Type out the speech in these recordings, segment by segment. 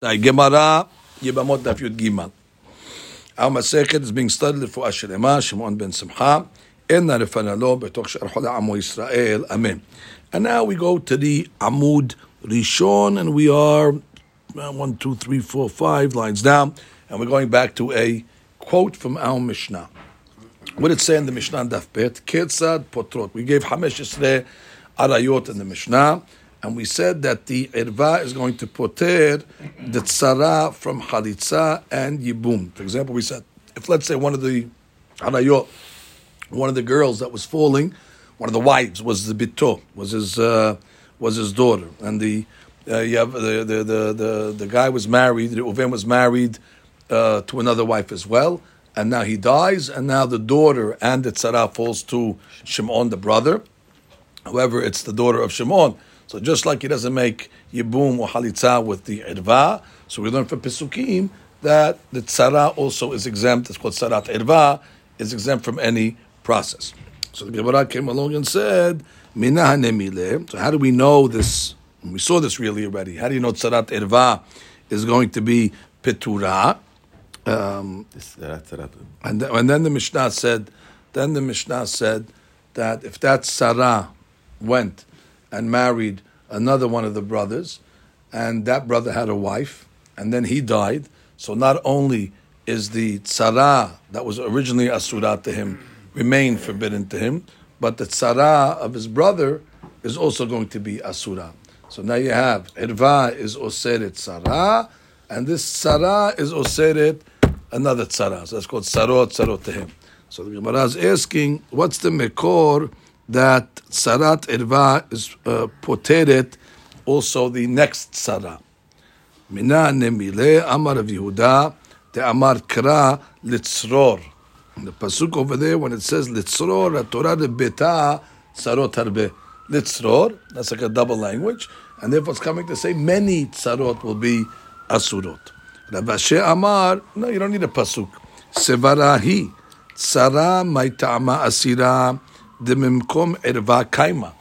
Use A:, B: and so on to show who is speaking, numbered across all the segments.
A: Gemara Yibamot Daf Yud Gimal. Our Masechet is being studied for Asherema Shimon ben Simcha. Inna Refanalo Betoch Sharhola Amo Yisrael. Amen. And now we go to the Amud Rishon, and we are one, two, three, four, five lines down, and we're going back to a quote from our Mishnah. What it say in the Mishnah Daf Bet? Ketzad Potrot. We gave Hamesh Arayot in the Mishnah and we said that the irva is going to poter the tzara from halitza and yibum. For example, we said if let's say one of the harayot, one of the girls that was falling, one of the wives was the bito, was his uh, was his daughter, and the uh, have the, the the the the guy was married. The Reuven was married uh, to another wife as well, and now he dies, and now the daughter and the tzara falls to Shimon, the brother. However, it's the daughter of Shimon. So just like he doesn't make yibum or halitza with the irva, so we learn from Pesukim that the tzara also is exempt. It's called tzarat irva, is exempt from any process. So the Gemara came along and said, Mina So how do we know this? We saw this really already. How do you know tzarat irva is going to be petura? Um, and, th- and then the Mishnah said, then the Mishnah said that if that tzara went and married another one of the brothers, and that brother had a wife, and then he died. So not only is the tzara that was originally asura to him remain forbidden to him, but the tzara of his brother is also going to be asura. So now you have irva is oseret tzara, and this tzara is oseret another tzara. So that's called tzarot tzarot to him. So the Gemara is asking, what's the mekor that Sarat Irva is uh, poteret also the next Sarah. Mina nemile Amar of Yehuda, the Amar Kra Litzror. The pasuk over there, when it says Litzror, Torah de Beta Sarot Harbe. Litzror, that's like a double language, and therefore it's coming to say many Sarot will be Asurot. Rabashe Amar, no, you don't need a pasuk. Sevarahi, Tzara Maitama Asira the mimkom erva kaima,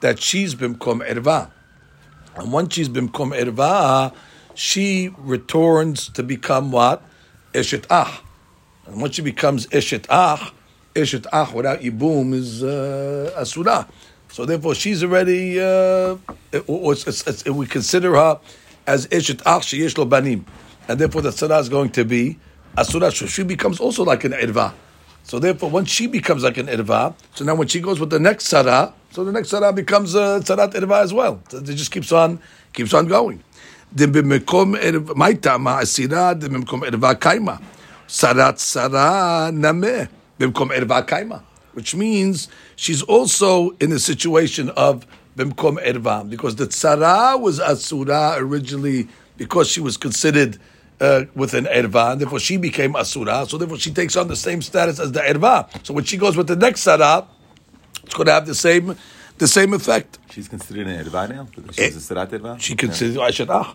A: that she's bimkom erva. And once she's bimkom erva, she returns to become what? Eshet ah. And once she becomes eshet ah, eshet ah without yibum is uh, asura. So therefore, she's already. Uh, it's, it's, we consider her as eshet ah sheyesh lo banim, and therefore the tzara is going to be asura. So she becomes also like an erva. So therefore, once she becomes like an irva, so now when she goes with the next sarah, so the next sarah becomes a sarat irva as well. So it just keeps on, keeps on going. My tama asira b'mkom irva kaima, sarat sarah nameh b'mkom irva kaima, which means she's also in a situation of b'mkom irva because the tzara was asura originally because she was considered uh, with an erva, and therefore she became asura. So therefore she takes on the same status as the erva. So when she goes with the next sarah, it's going to have the same the same effect.
B: She's considered an erva now. She's a sarat erva.
A: She considered yeah. eshet ah.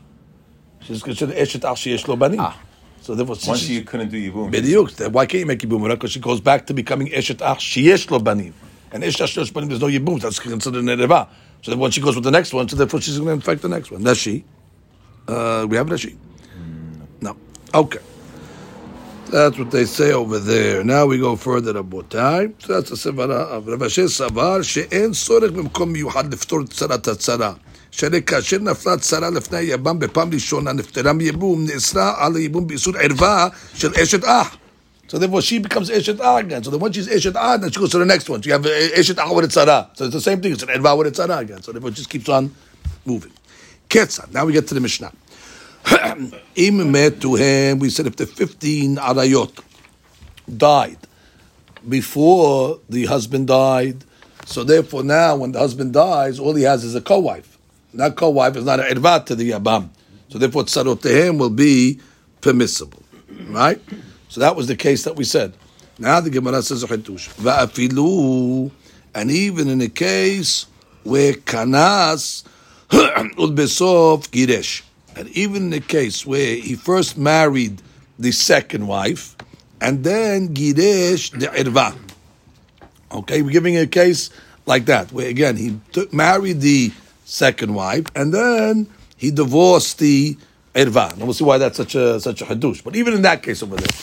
A: She's considered eshet ah sheyesh lo banim. Ah. So therefore,
B: once she couldn't do yibum.
A: Bediuk. Why can't you make yibum? Because she goes back to becoming eshet ah sheyesh lo banim. And eshet ah sheyesh banim, there's no yibum. That's considered an erva. So then once she goes with the next one, so therefore she's going to infect the next one. That's she. Uh, we have Rashi. Okay. That's what they say over there. Now we go further, רבותיי. So that's the סברה of רב אשר סבר שאין צורך במקום מיוחד לפתור את צרת הצרה. שהרי כאשר נפלה צרה לפני היבם בפעם ראשונה, נפטרה מיבום, נאסרה על היבום באיסור ערווה של אשת אח. So therefore she becomes Eshet Ah again. So then once she's Eshet Ah, then she goes to the next one. So you have Eshet Ah with a tzara. So it's the same thing. It's an Erva with a tzara again. So therefore it just keeps on moving. Ketzah. Now we get to the Mishnah. Im met to him, we said if the 15 arayot died before the husband died, so therefore now when the husband dies, all he has is a co-wife. That co-wife is not an irvat to the yabam. So therefore tzarot to him will be permissible. Right? So that was the case that we said. Now the Gemara says Va'afilu, and even in a case where kanas ulbesov giresh and even in the case where he first married the second wife, and then Giresh the Irva. Okay, we're giving a case like that, where again he took, married the second wife, and then he divorced the Irva. And we'll see why that's such a such a hadush. But even in that case over there,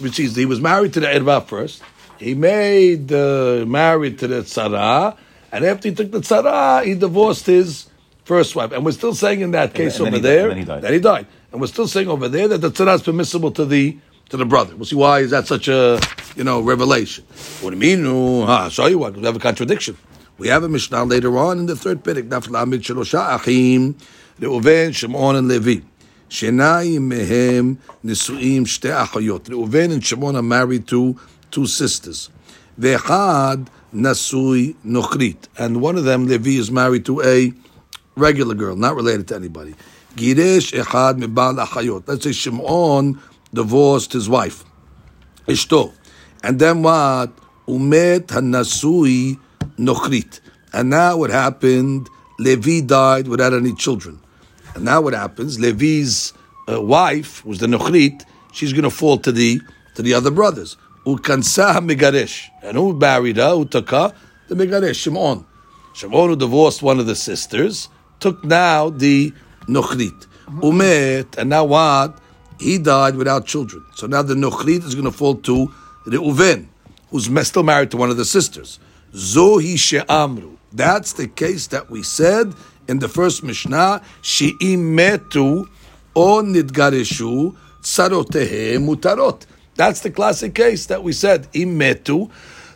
A: which is he was married to the Irva first. He made uh, married to the Tzara, and after he took the Tzara, he divorced his first wife. And we're still saying in that case
B: and then
A: over
B: he died-
A: there
B: and then he died.
A: that he died. And we're still saying over there that the Tzara is permissible to the to the brother. We'll see why is that such a you know revelation. What do you mean? No, huh, I'll show you what. We have a contradiction. We have a Mishnah later on in the third Perek, Daf Lamed Shelosha Achim, Reuven, Shimon, and Levi. Shenayim mehem nisuim shte achayot. Reuven and Shimon are married to two sisters. Ve'echad nasui nochrit. And one of them, Levi, is married to a regular girl, not related to anybody. Giresh echad mebal achayot. Let's say Shimon divorced his wife, Ishto. And then what? Umet hanasui nochrit. And now what happened? Levi died without any children. And now what happens? Levi's uh, wife, was the nochrit, she's going to fall to the to the other brothers. Ukansa megaresh. And who married her? Her? The megaresh, Shimon. Shimon, who divorced one of the sisters, took now the nochrit. Umet, and now what? He died without children. So now the nochrit is going to fall to Reuven, who's still married to one of the sisters. Zohi she'amru. That's the case that we said in the first Mishnah. She'im metu o nidgareshu tsarotehem mutarot. That's the classic case that we said. Im metu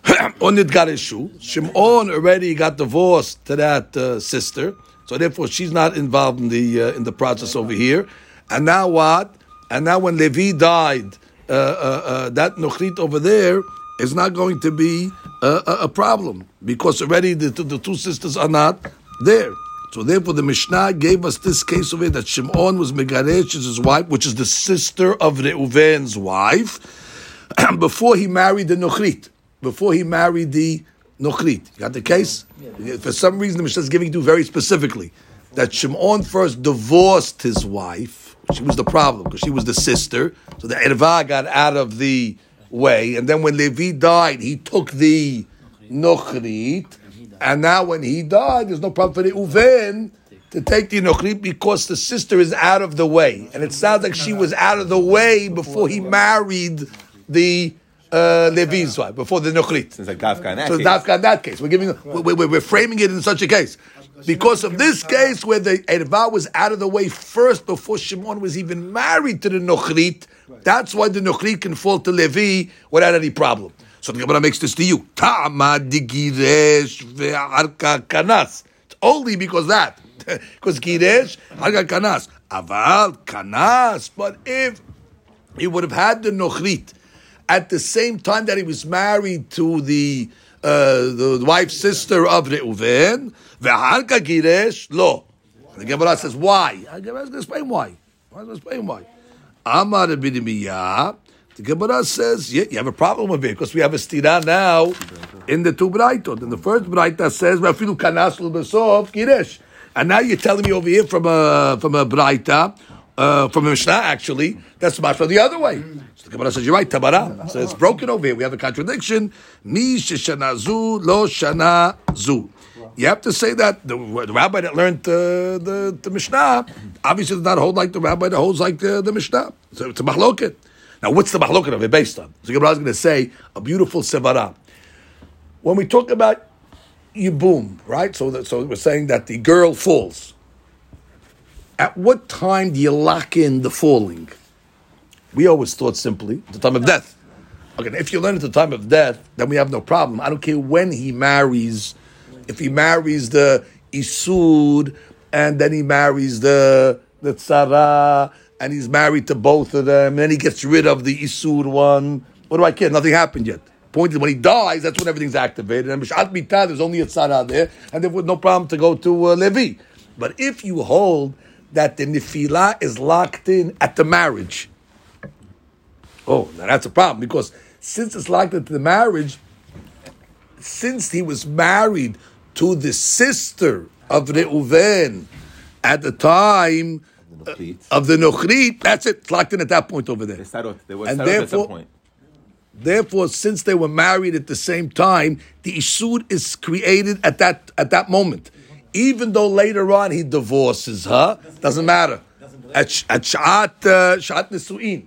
A: o nidgareshu. Shimon already got divorced to that uh, sister, so therefore she's not involved in the uh, in the process over here. And now what? And now when Levi died, uh, uh, uh, that nochrit over there is not going to be uh, a, problem because already the, the, two sisters are not there. So therefore, the Mishnah gave us this case of it that Shimon was Megaresh, is his wife, which is the sister of Reuven's wife, before he married the Nochrit, before he married the Nochrit. You got the case? For some reason, the Mishnah is giving you very specifically that Shimon first divorced his wife. She was the problem because she was the sister. So the Erva got out of the way. And then when Levi died, he took the Nochrit. And now when he died, there's no problem for Reuven to take the Nochrit because the sister is out of the way. And it sounds like she was out of the way before he married the uh, Levi's wife, before the Nochrit.
B: It's like Dafka in that
A: So
B: case.
A: Dafka in that case, we're giving, we're, we're, framing it in such a case because of this case where the Erva was out of the way first before Shimon was even married to the Nochrit. That's why the Nochrit can fall to Levi without any problem. So the Gemara makes this to you. Ta'ama digiresh ve'arka kanas. It's only because that. Because giresh, arka kanas. Aval kanas. But if he would have had the nochrit at the same time that he was married to the uh, the wife's sister of Reuven. Ve'harka giresh lo. The Gemara says why. The Gemara is going to explain why. I'm going to explain why. Amar b'nimiyah. The Gemara says, yeah, you have a problem with it because we have a stira now in the two braitot. In the first braita says, "Vafilu kanas l'besov giresh," and now you're telling me over here from a from a braita, uh, from a mishnah actually, that's much from the other way. So the Gemara says, "You're right, Tabara." So it's broken over here. We have a contradiction. Mi shana zu lo shana zu. You have to say that the, the rabbi that learned uh, the, the Mishnah obviously does not hold like the rabbi that holds like the, the Mishnah. So it's a mahloket. Now, what's the mahloket of it based on? So the Gemara is going to say a beautiful sevara. When we talk about yibum, right? So, that, so we're saying that the girl falls. At what time do you lock in the falling? We always thought simply the time of death. Okay, if you learn at the time of death, then we have no problem. I don't care when he marries. If he marries the Isud and then he marries the the Tzara and he's married to both of them, and then he gets rid of the Isud one. What do I care? Nothing happened yet. Point is, when he dies, that's when everything's activated. And B'shat Mitah, there's only a Tzara there, and there was no problem to go to uh, Levi. But if you hold that the Nefilah is locked in at the marriage, Oh, now that's a problem because since it's locked into the marriage, since he was married to the sister of Reuven at the time
B: The Nochrit.
A: Uh, of the Nochrit, that's it. It's locked in at that point over there.
B: They started. They were
A: And therefore- Therefore, since they were married at the same time, the Isud is created at that at that moment. Even though later on he divorces her, doesn't matter. at, at Sha'at, uh.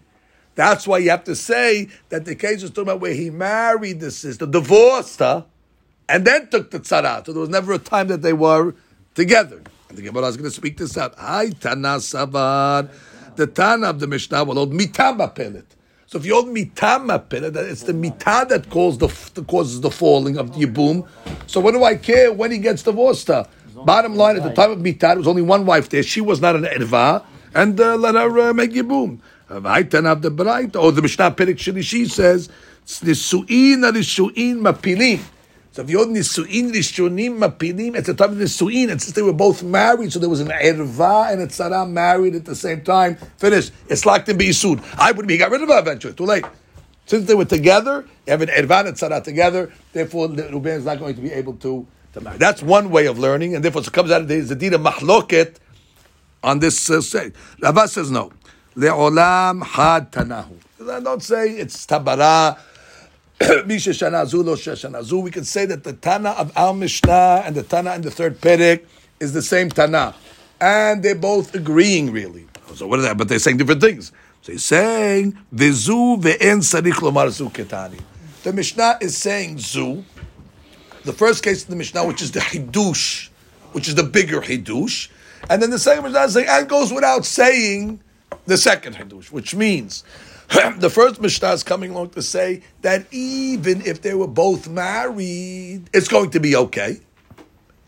A: That's why you have to say that the case is talking about where he married the sister, divorced her, and then took the tzara. So there was never a time that they were together. And the Gemara is going to speak this out. Hi, Tana. The Tana of the Mishnah will hold mitama pelet. So if you hold mitama pelet, it's the mitah that causes the, causes the falling of the yibum. So what do I care when he gets divorced? Her? Bottom line, at the time of mitah, there was only one wife there. She was not an erva, and uh, let her uh, make yibum. Of the bright, or the Mishnah Perik Shlishi says, Nisu'in arishu'in mapilim. So if you're nisu'in rishonim mapilim, at the time of nisu'in. and since they were both married, so there was an erva and a tzara married at the same time. Finished. It's locked in beisud. I would be got rid of her eventually. Too late. Since they were together, you have an erva and a tzara together. Therefore, Reuven is not going to be able to. That's one way of learning, and therefore it comes out of the Zadira mahloket on this uh, say. Rava says no. Le'olam had tanahu. Don't say it's tabara. Misha shanazu lo shanazu. We can say that the Tana of our Mishnah and the Tana in the third Perek is the same Tana, and they're both agreeing really. So what is that? But they're saying different things. So he's saying vizu ve'en sarich lomar zu ketani. The Mishnah is saying zu. The first case of the Mishnah, which is the hidush, which is the bigger hidush, and then the second Mishnah is saying and goes without saying the second hidush, which means the first Mishnah is coming along to say that even if they were both married, it's going to be okay.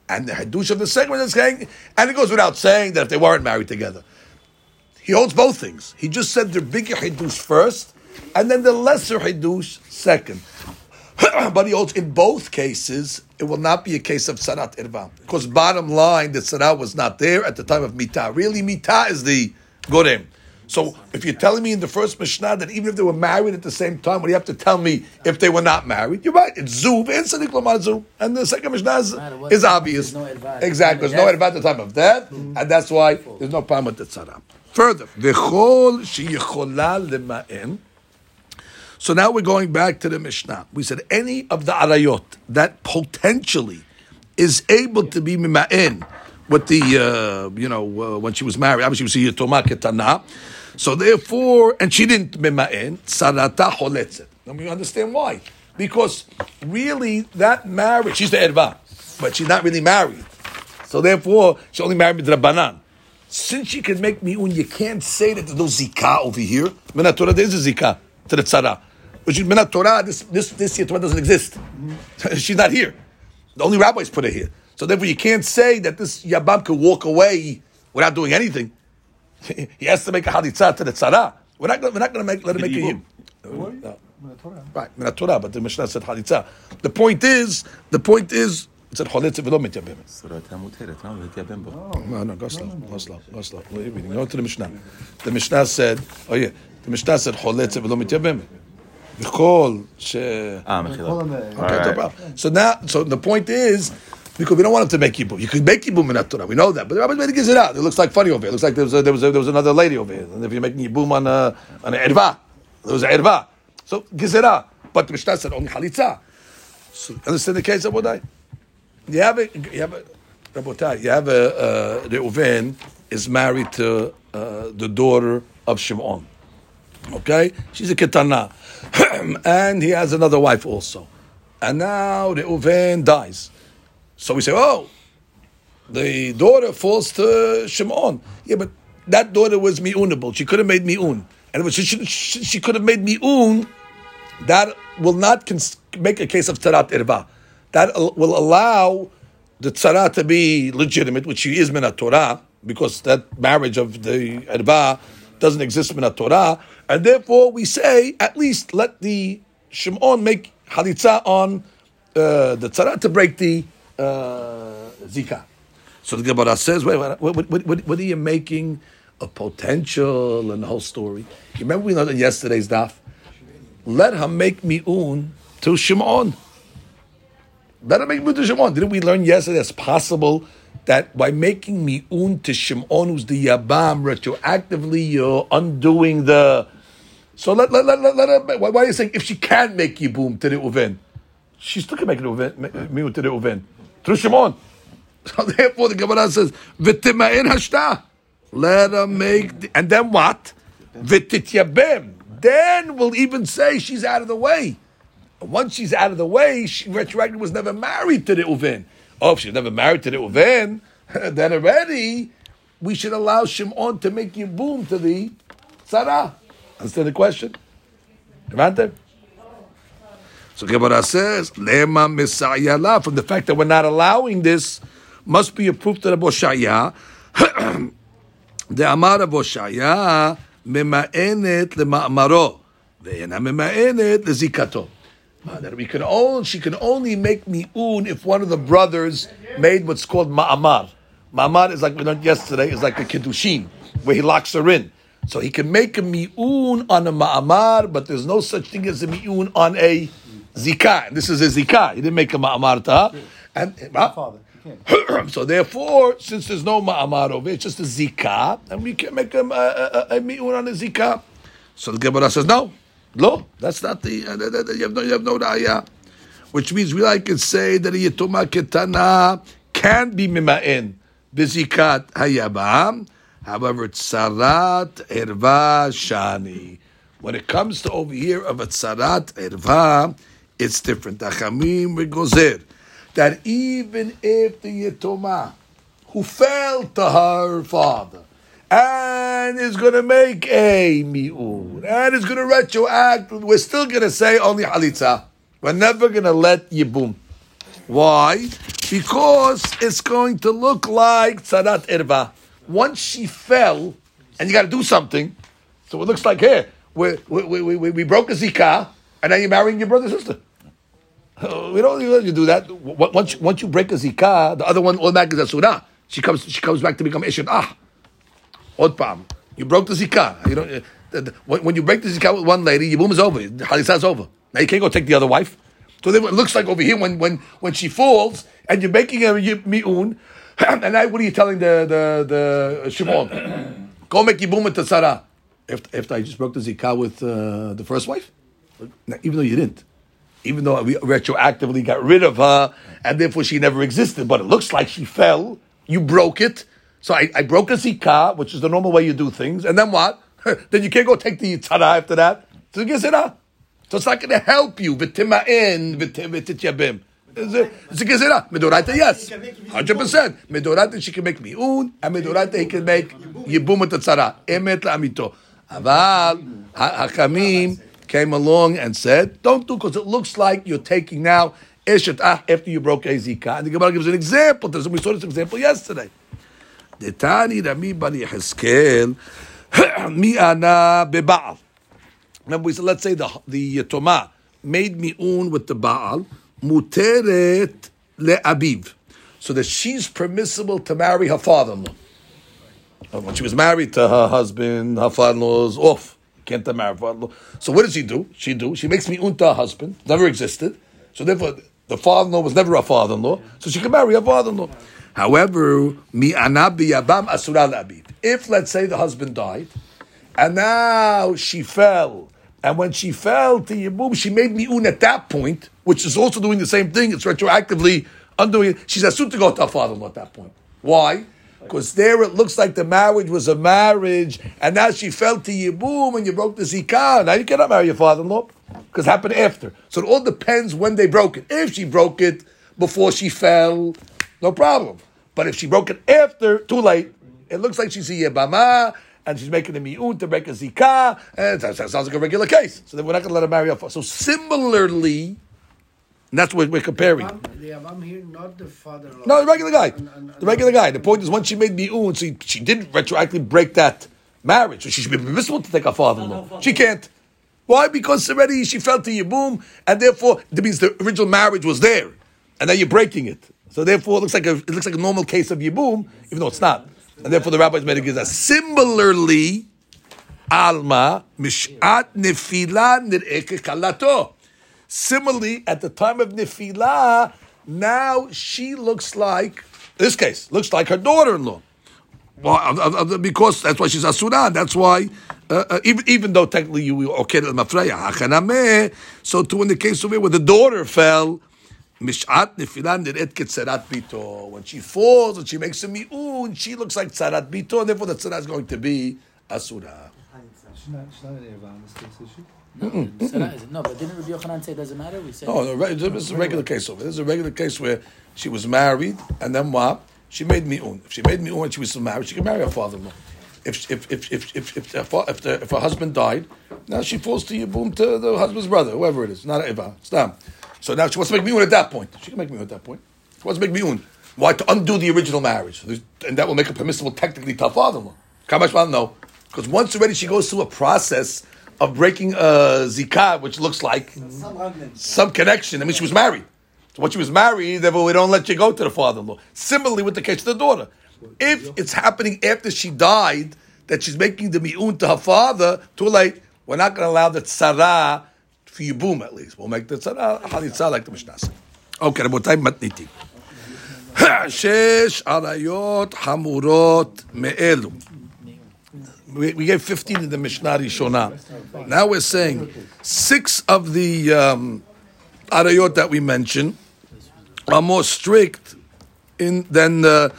A: And the Hadush of the second is saying, and it goes without saying that if they weren't married together. He holds both things. He just said the bigger Hadush first, and then the lesser Hadush second. but he holds in both cases, it will not be a case of Sarat Irva. Because bottom line, the Sarat was not there at the time of Mita. Really, Mita is the Gorem. So if you're telling me in the first Mishnah that even if they were married at the same time, what do you have to tell me if they were not married? You're right. It's Zuv and Lamar Zuv. And the second Mishnah is, is obvious.
C: no advice.
A: exactly. There's no advice at the time of death, and that's why there's no problem with the tzara. Further, v'chol sheyichola lema'en. So now we're going back to the Mishnah. We said any of the arayot that potentially is able to be mima'en with the, uh, you know, uh, when she was married, obviously she was yitoma ketana. So therefore, and she didn't mima'en, sarata choletzet. And we understand why. Because really, that marriage, she's the erva, but she's not really married. So therefore, she only married the Rabbanan. Since she can make mi'un, you can't say that there's no zikah over here. Torah, there's a zikah to the tzara. Which is Minat Torah, this, this, this year Torah doesn't exist. She's not here. The only rabbis put her here. So therefore, you can't say that this Yabam could walk away without doing anything. he has to make a haditza to the tzara. We're not, we're not going to make let him make a him. No. Right, Minat Torah, but the Mishnah said haditza. The point is, the point is, it said choletz v'lo
B: mityabem.
A: No, no, go slow, go slow, go slow. Go to the Mishnah. The Mishnah said, oh yeah, the Mishnah said choletz
B: v'lo mityabem.
A: Okay, so now, so the point is. Because we don't want him to make yibum. You could make yibum in Torah. We know that, but the rabbi made it out. It looks like funny over here. It looks like there was a, there was a, there was another lady over here. And if you're making yibum on a on an erva, there was an erva. So gizera, But the Mishnah said only halitza. So understand the case of Bodai. You have a you have a Rabotai, you have a uh, Reuven is married to uh, the daughter of Shimon. Okay, she's a ketana. and he has another wife also. And now Reuven dies, so we say, oh, the daughter falls to Shimon. Yeah, but that daughter was mi'unable. She could have made mi'un, and she, she, she could have made mi'un. That will not cons- make a case of tzarat irva. That will allow the tzara to be legitimate, which she is minat Torah, because that marriage of the irva doesn't exist minat Torah, and therefore we say at least let the Shimon make halitza on uh, the tzara to break the uh, zika. So the Gemara says, wait, what, what, what, what, what are you making a potential in the whole story? You remember we learned in yesterday's daf? Let her make mi'un to Shimon. Let her make mi'un to Shimon. Didn't we learn yesterday it's possible that by making mi'un to Shimon, who's the Yabam, retroactively you're undoing the. So let, let, let, let, let. Why, why are you saying if she can make Yibum to Reuven? She still can make mi'un to Reuven. Through Shimon. So therefore the Gemara says, V'tima'in hashta. Let her make, the, and then what? V'tityabim. Then we'll even say she's out of the way. Once she's out of the way, she retroactively was never married to Reuven. Oh, if she's never married to Reuven, then already we should allow Shimon to make you boom to the Sarah. Understand the question? Avante? So Gemara says, Lema Misayala, from the fact that we're not allowing this, must be a proof to the Boshaya. the Amar of Boshaya, Mema'enet lema'amaro, ve'ena mema'enet lezikato. Uh, That we can only, she can only make mi'un if one of the brothers made what's called ma'amar. Ma'amar is like we learned yesterday, is like a kiddushin, where he locks her in. So he can make a mi'un on a ma'amar, but there's no such thing as a mi'un on a zikah. And this is a zikah. He didn't make a ma'amar to her. And, huh? so therefore, since there's no ma'amar over it's just a zikah, and we can make a, a, a, a mi'un on a zikah. So the Gemara says, no, no, that's not the, uh, that- that- you have no, you have no raya. Which means we like to say that a yituma ketana can be mima'in, bizikat hayabam. However, tsarat erva shani. When it comes to over here of a tsarat erva, it's different. Achamim regozer. That even if the yituma who fell to her father and is going to make a mi'un and is going to retroact, we're still going to say only halitza. We're never going to let yibum. Why? Because it's going to look like tzarat erva. Once she fell, and you got to do something, so it looks like here, we, we, we, we, broke a zikah, and now you're marrying your brother sister. We don't let you do that. Once, once you break a zikah, the other one automatically is a surah. She comes, she comes back to become ishet. Ah, Od pam. You broke the zikah. You don't. uh, the- the- when, you break the zikah with one lady, your boom is over. Halisah is over. Now you can't go take the other wife. So then it looks like over here when when when she falls and you're making a mi'un, and now what are you telling the the the Shimon? go make boom with the Sarah. After, after I just broke the zikah with uh, the first wife, now, even though you didn't. Even though we retroactively got rid of her, and therefore she never existed, but it looks like she fell. You broke it. So I, I broke a zikah, which is the normal way you do things, and then what? then you can't go take the tzara after that. So gezerah. So it's not going to help you. V'tima'in, v'tim- v'tityabim. It's a it's a gezerah. Medoraita, yes. 100%. Medoraita, she can make mi'un, and medoraita, he can make yibum with the tzara. Emet la'amito. Aval, ha- hakamim came along and said, don't do, because it looks like you're taking now eshet ah, after you broke a zikah. And the Gemara gives an example. to this, and We saw this example yesterday. Detani Rami Bani Heskel Mi Ana Bebaal. Remember, we said, let's say the the Toma made me mi'un with the Baal, muteret le le'abiv. So that she's permissible to marry her father-in-law. Uh, When she was married to her husband, her father-in-law is off. Can't marry father-in-law. So what does she do? She do. She makes mi'un to her husband. Never existed. So therefore, the father-in-law was never her father-in-law. So she can marry her father-in-law. However, mi'ana biyabam asura le'abiv. If, let's say, the husband died, and now she fell. And when she fell to Yibum, she made mi'un at that point, which is also doing the same thing. It's retroactively undoing it. She's assumed to go to her father-in-law at that point. Why? Because there it looks like the marriage was a marriage, and now she fell to Yibum and you broke the Zikah. Now you cannot marry your father-in-law because it happened after. So it all depends when they broke it. If she broke it before she fell, no problem. But if she broke it after, too late. It looks like she's a Yebama, and she's making a mi'un to break a zikah, and that, that sounds like a regular case. So then we're not going to let her marry her. fa- So similarly, and that's what we're comparing.
C: The Abam here, not the father-in-law.
A: No, the regular guy.
C: And- and-
A: The regular guy. The point is, once she made mi'un, so she didn't retroactively break that marriage. So she should be permissible to take her father-in-law. She can't. Why? Because already she fell to Yibum, and therefore that means the original marriage was there, and now you're breaking it. So therefore, it looks like a it looks like a normal case of Yibum, even though it's not. And therefore, the rabbis made giza. Similarly, Alma mishat nefila nir'eke kalato. Similarly, at the time of Nefilah, now she looks like, this case, looks like her daughter-in-law. Well, of- of- of- because that's why she's Asura. That's why, uh, uh, even, even though technically you were okay mafreya, so too in the case of it where the daughter fell, Mishat nefilah neret ketzarat bito. When she falls and she makes a mi'un, she looks like tzarat bito, and therefore the tzara is going to be asura.
D: She's not, she's not an Eva in this case, is she?
E: Sarah isn't- No, but didn't Rabbi Yochanan say it doesn't matter? We said
A: Oh, no, right, this is a regular case over. This is a regular case where she was married and then what? She made mi'un. If she made mi'un when she was still married, she could marry her father-in-law. If if if if if if, if, her, if, the, if her husband died, now she falls to Yibum to the husband's brother, whoever it is, not Eva. It's them. So now she wants to make mi'un at that point. She can make mi'un at that point. She wants to make mi'un. Why? To undo the original marriage. And that will make her permissible technically to her father-in-law. Kamash no. Because once already she goes through a process of breaking a zikah, which looks like some connection. I mean, she was married. So when she was married, therefore we don't let you go to the father-in-law. Similarly with the case of the daughter. If it's happening after she died, that she's making the mi'un to her father, too late. We're not going to allow the tzara for Yibum at least. We'll make the tzara halitza like the Mishnah said. Okay, רבותיי, מתניתים. שש עריות חמורות מאלו. We, we gave 15 in the Mishnah Rishonah. Now we're saying six of the um, arayot that we mentioned are more strict in than uh,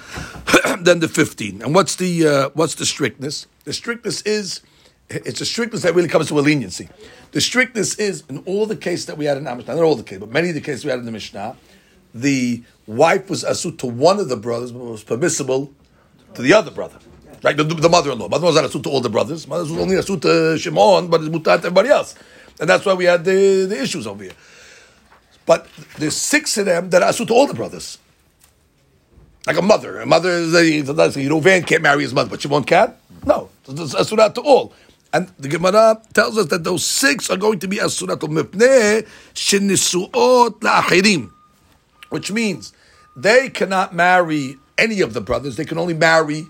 A: than the 15. And what's the uh, what's the strictness? The strictness is it's a strictness that really comes to a leniency. The strictness is in all the cases that we had in Mishnah, not all the cases, but many of the cases we had in the Mishnah, the wife was asut to one of the brothers, but was permissible to the other brother. Right, the, the mother-in-law. Mother-in-law was not asut to all the brothers. Mother was only asut to Shimon, but it's mutat to everybody else. And that's why we had the, the issues over here. But there's six of them that are asut to all the brothers. Like a mother. A mother is a, you know, Van can't marry his mother, but Shimon can? No. Asura to all. And the Gemara tells us that those six are going to be asura to mipneh shenisuot la'achirim. Which means they cannot marry any of the brothers. They can only marry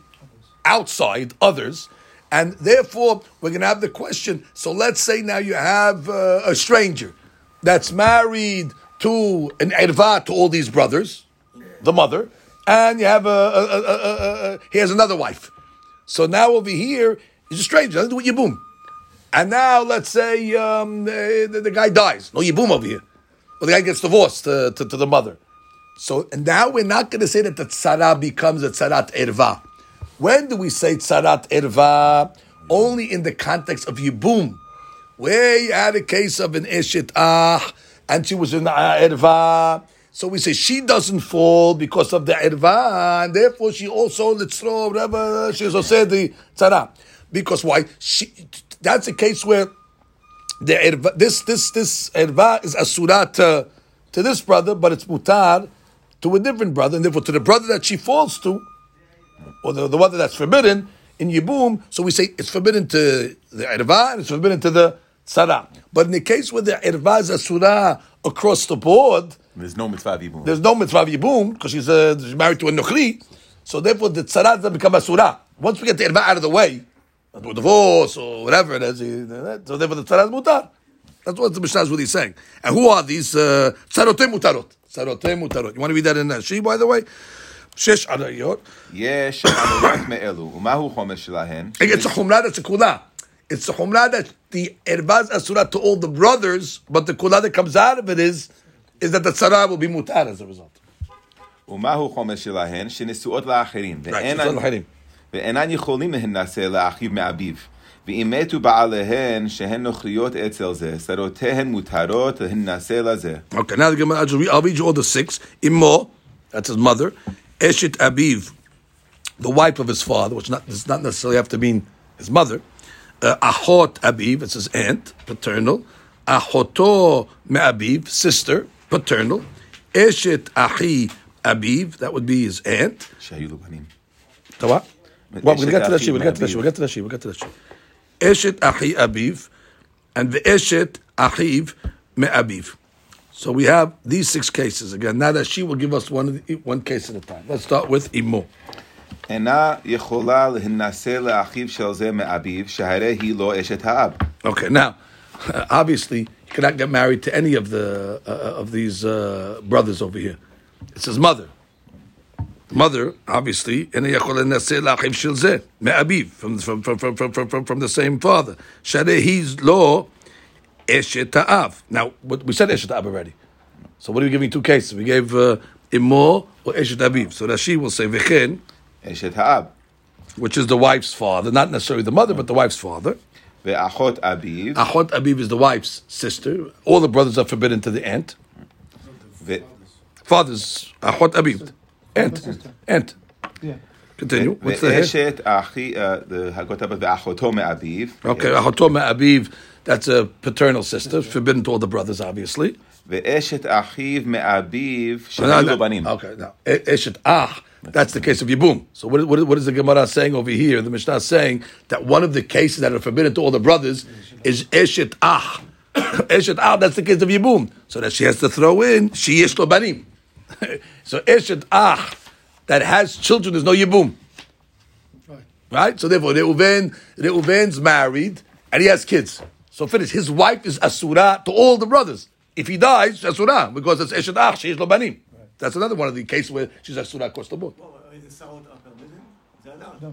A: outside others. And therefore, we're going to have the question. So let's say now you have uh, a stranger that's married to an erva to all these brothers, the mother, and you have a, a, a, a he has another wife. So now over here, he's a stranger. Doesn't do what yibum. And now let's say um, the, the, guy dies. No yibum over here. Or the guy gets divorced to, to, the mother. So and now we're not going to say that the tzara becomes a tzarat erva. When do we say tzarat erva? Only in the context of yibum, where you had a case of an eshet ah, and she was in the erva. So we say she doesn't fall because of the erva, and therefore she also let's throw whatever she also said the tzara. Because why? She, that's a case where the erva, this this this erva is asura to, to this brother, but it's mutar to a different brother, and therefore to the brother that she falls to, or the, the one that's forbidden in Yibum, so we say it's forbidden to the Erva and it's forbidden to the Tzara. But in the case where the Erva is Asura across the board,
B: There's no mitzvah v'ibum.
A: there's no mitzvah Yibum because she's, uh, she's married to a Nochri, so therefore the Tzara doesn't become Asura. Once we get the Erva out of the way, or divorce or whatever it is. So therefore, the tzara is mutar. That's what the Mishnah is really saying. And who are these uh, mutarot? Tzarote mutarot. You want to read that in uh, Rashi, by the way? שש עריות.
B: יש עריות מאלו, ומהו חומר שלהן?
A: It's a חומרה, that's a kula. It's a חומרה that the ervaz אסורה to all the brothers, but the kula that comes out of it is, is that the tzara will be mutar as a result.
B: ומהו חומר שלהן? שנשואות לאחרים. ואין... ואינן יכולים להינשא לאחיו מאביו. ואם מתו בעליהן שהן נוכריות אצל זה, שרותיהן מותרות להינשא לזה.
A: Okay, now the Gemara, I'll, just read, I'll read you all the six. Imo, that's his mother. Eshet Abiv, the wife of his father, which not, does not necessarily have to mean his mother. Uh, Ahot Abiv, it's his aunt, paternal. Ahoto Me'abiv, sister, paternal. Eshet Achi Abiv, that would be his aunt.
B: שהיו לו בנים.
A: So what? Well, we're going to get to that sheet. We'll get to that sheet. We'll get to that sheet. We'll get to that sheet. Eshet Achi Abiv and the Eshet Achiv Me'abiv. So we have these six cases. Again, now that she will give us one, one case at a time. Let's start with Imo.
B: אינה יכולה להינשא לאחיו של זה מאביו, שהרי היא לא אשת האב.
A: Okay, now, obviously, you cannot get married to any of the uh, of these uh, brothers over here. It's his mother. mother, obviously, and from from from from from from from the same father. Sharehi's law eshetaav. Now, what, we said eshetaav already. So, what are we giving two cases? We gave uh, imor or eshetaviv. So Rashi will say Vechen.
B: eshetaav,
A: which is the wife's father, not necessarily the mother, but the wife's father.
B: Ve'achot abiv.
A: Achot abiv is the wife's sister. All the brothers are forbidden to the aunt. Father's achot abiv. Ant. Ant.
D: Yeah.
A: Continue. What's the
B: Eshet Achi, uh, the Hagotabas Ve'achoto Me'aviv.
A: Okay, Achoto Me'aviv, that's a paternal sister, forbidden to all the brothers, obviously. Ve'eshet
B: Achiv
A: Me'aviv
B: Shehayu Banim.
A: Okay, now, Eshet Ach, that's the case of Yibum. So what, what, what is the Gemara saying over here, the Mishnah saying, that one of the cases that are forbidden to all the brothers is Eshet Ach. Eshet Ach, that's the case of Yibum. So that she has to throw in Sheyesh Lo Banim. so Eshet Ah, that has children, there's no Yibum. Right? So therefore, Reuven, Reuven's married and he has kids. So finish. His wife is Asura to all the brothers. If he dies, Asura, because it's Eshet Ach, she's Lo Banim. That's another one of the cases where she's Asura across the board.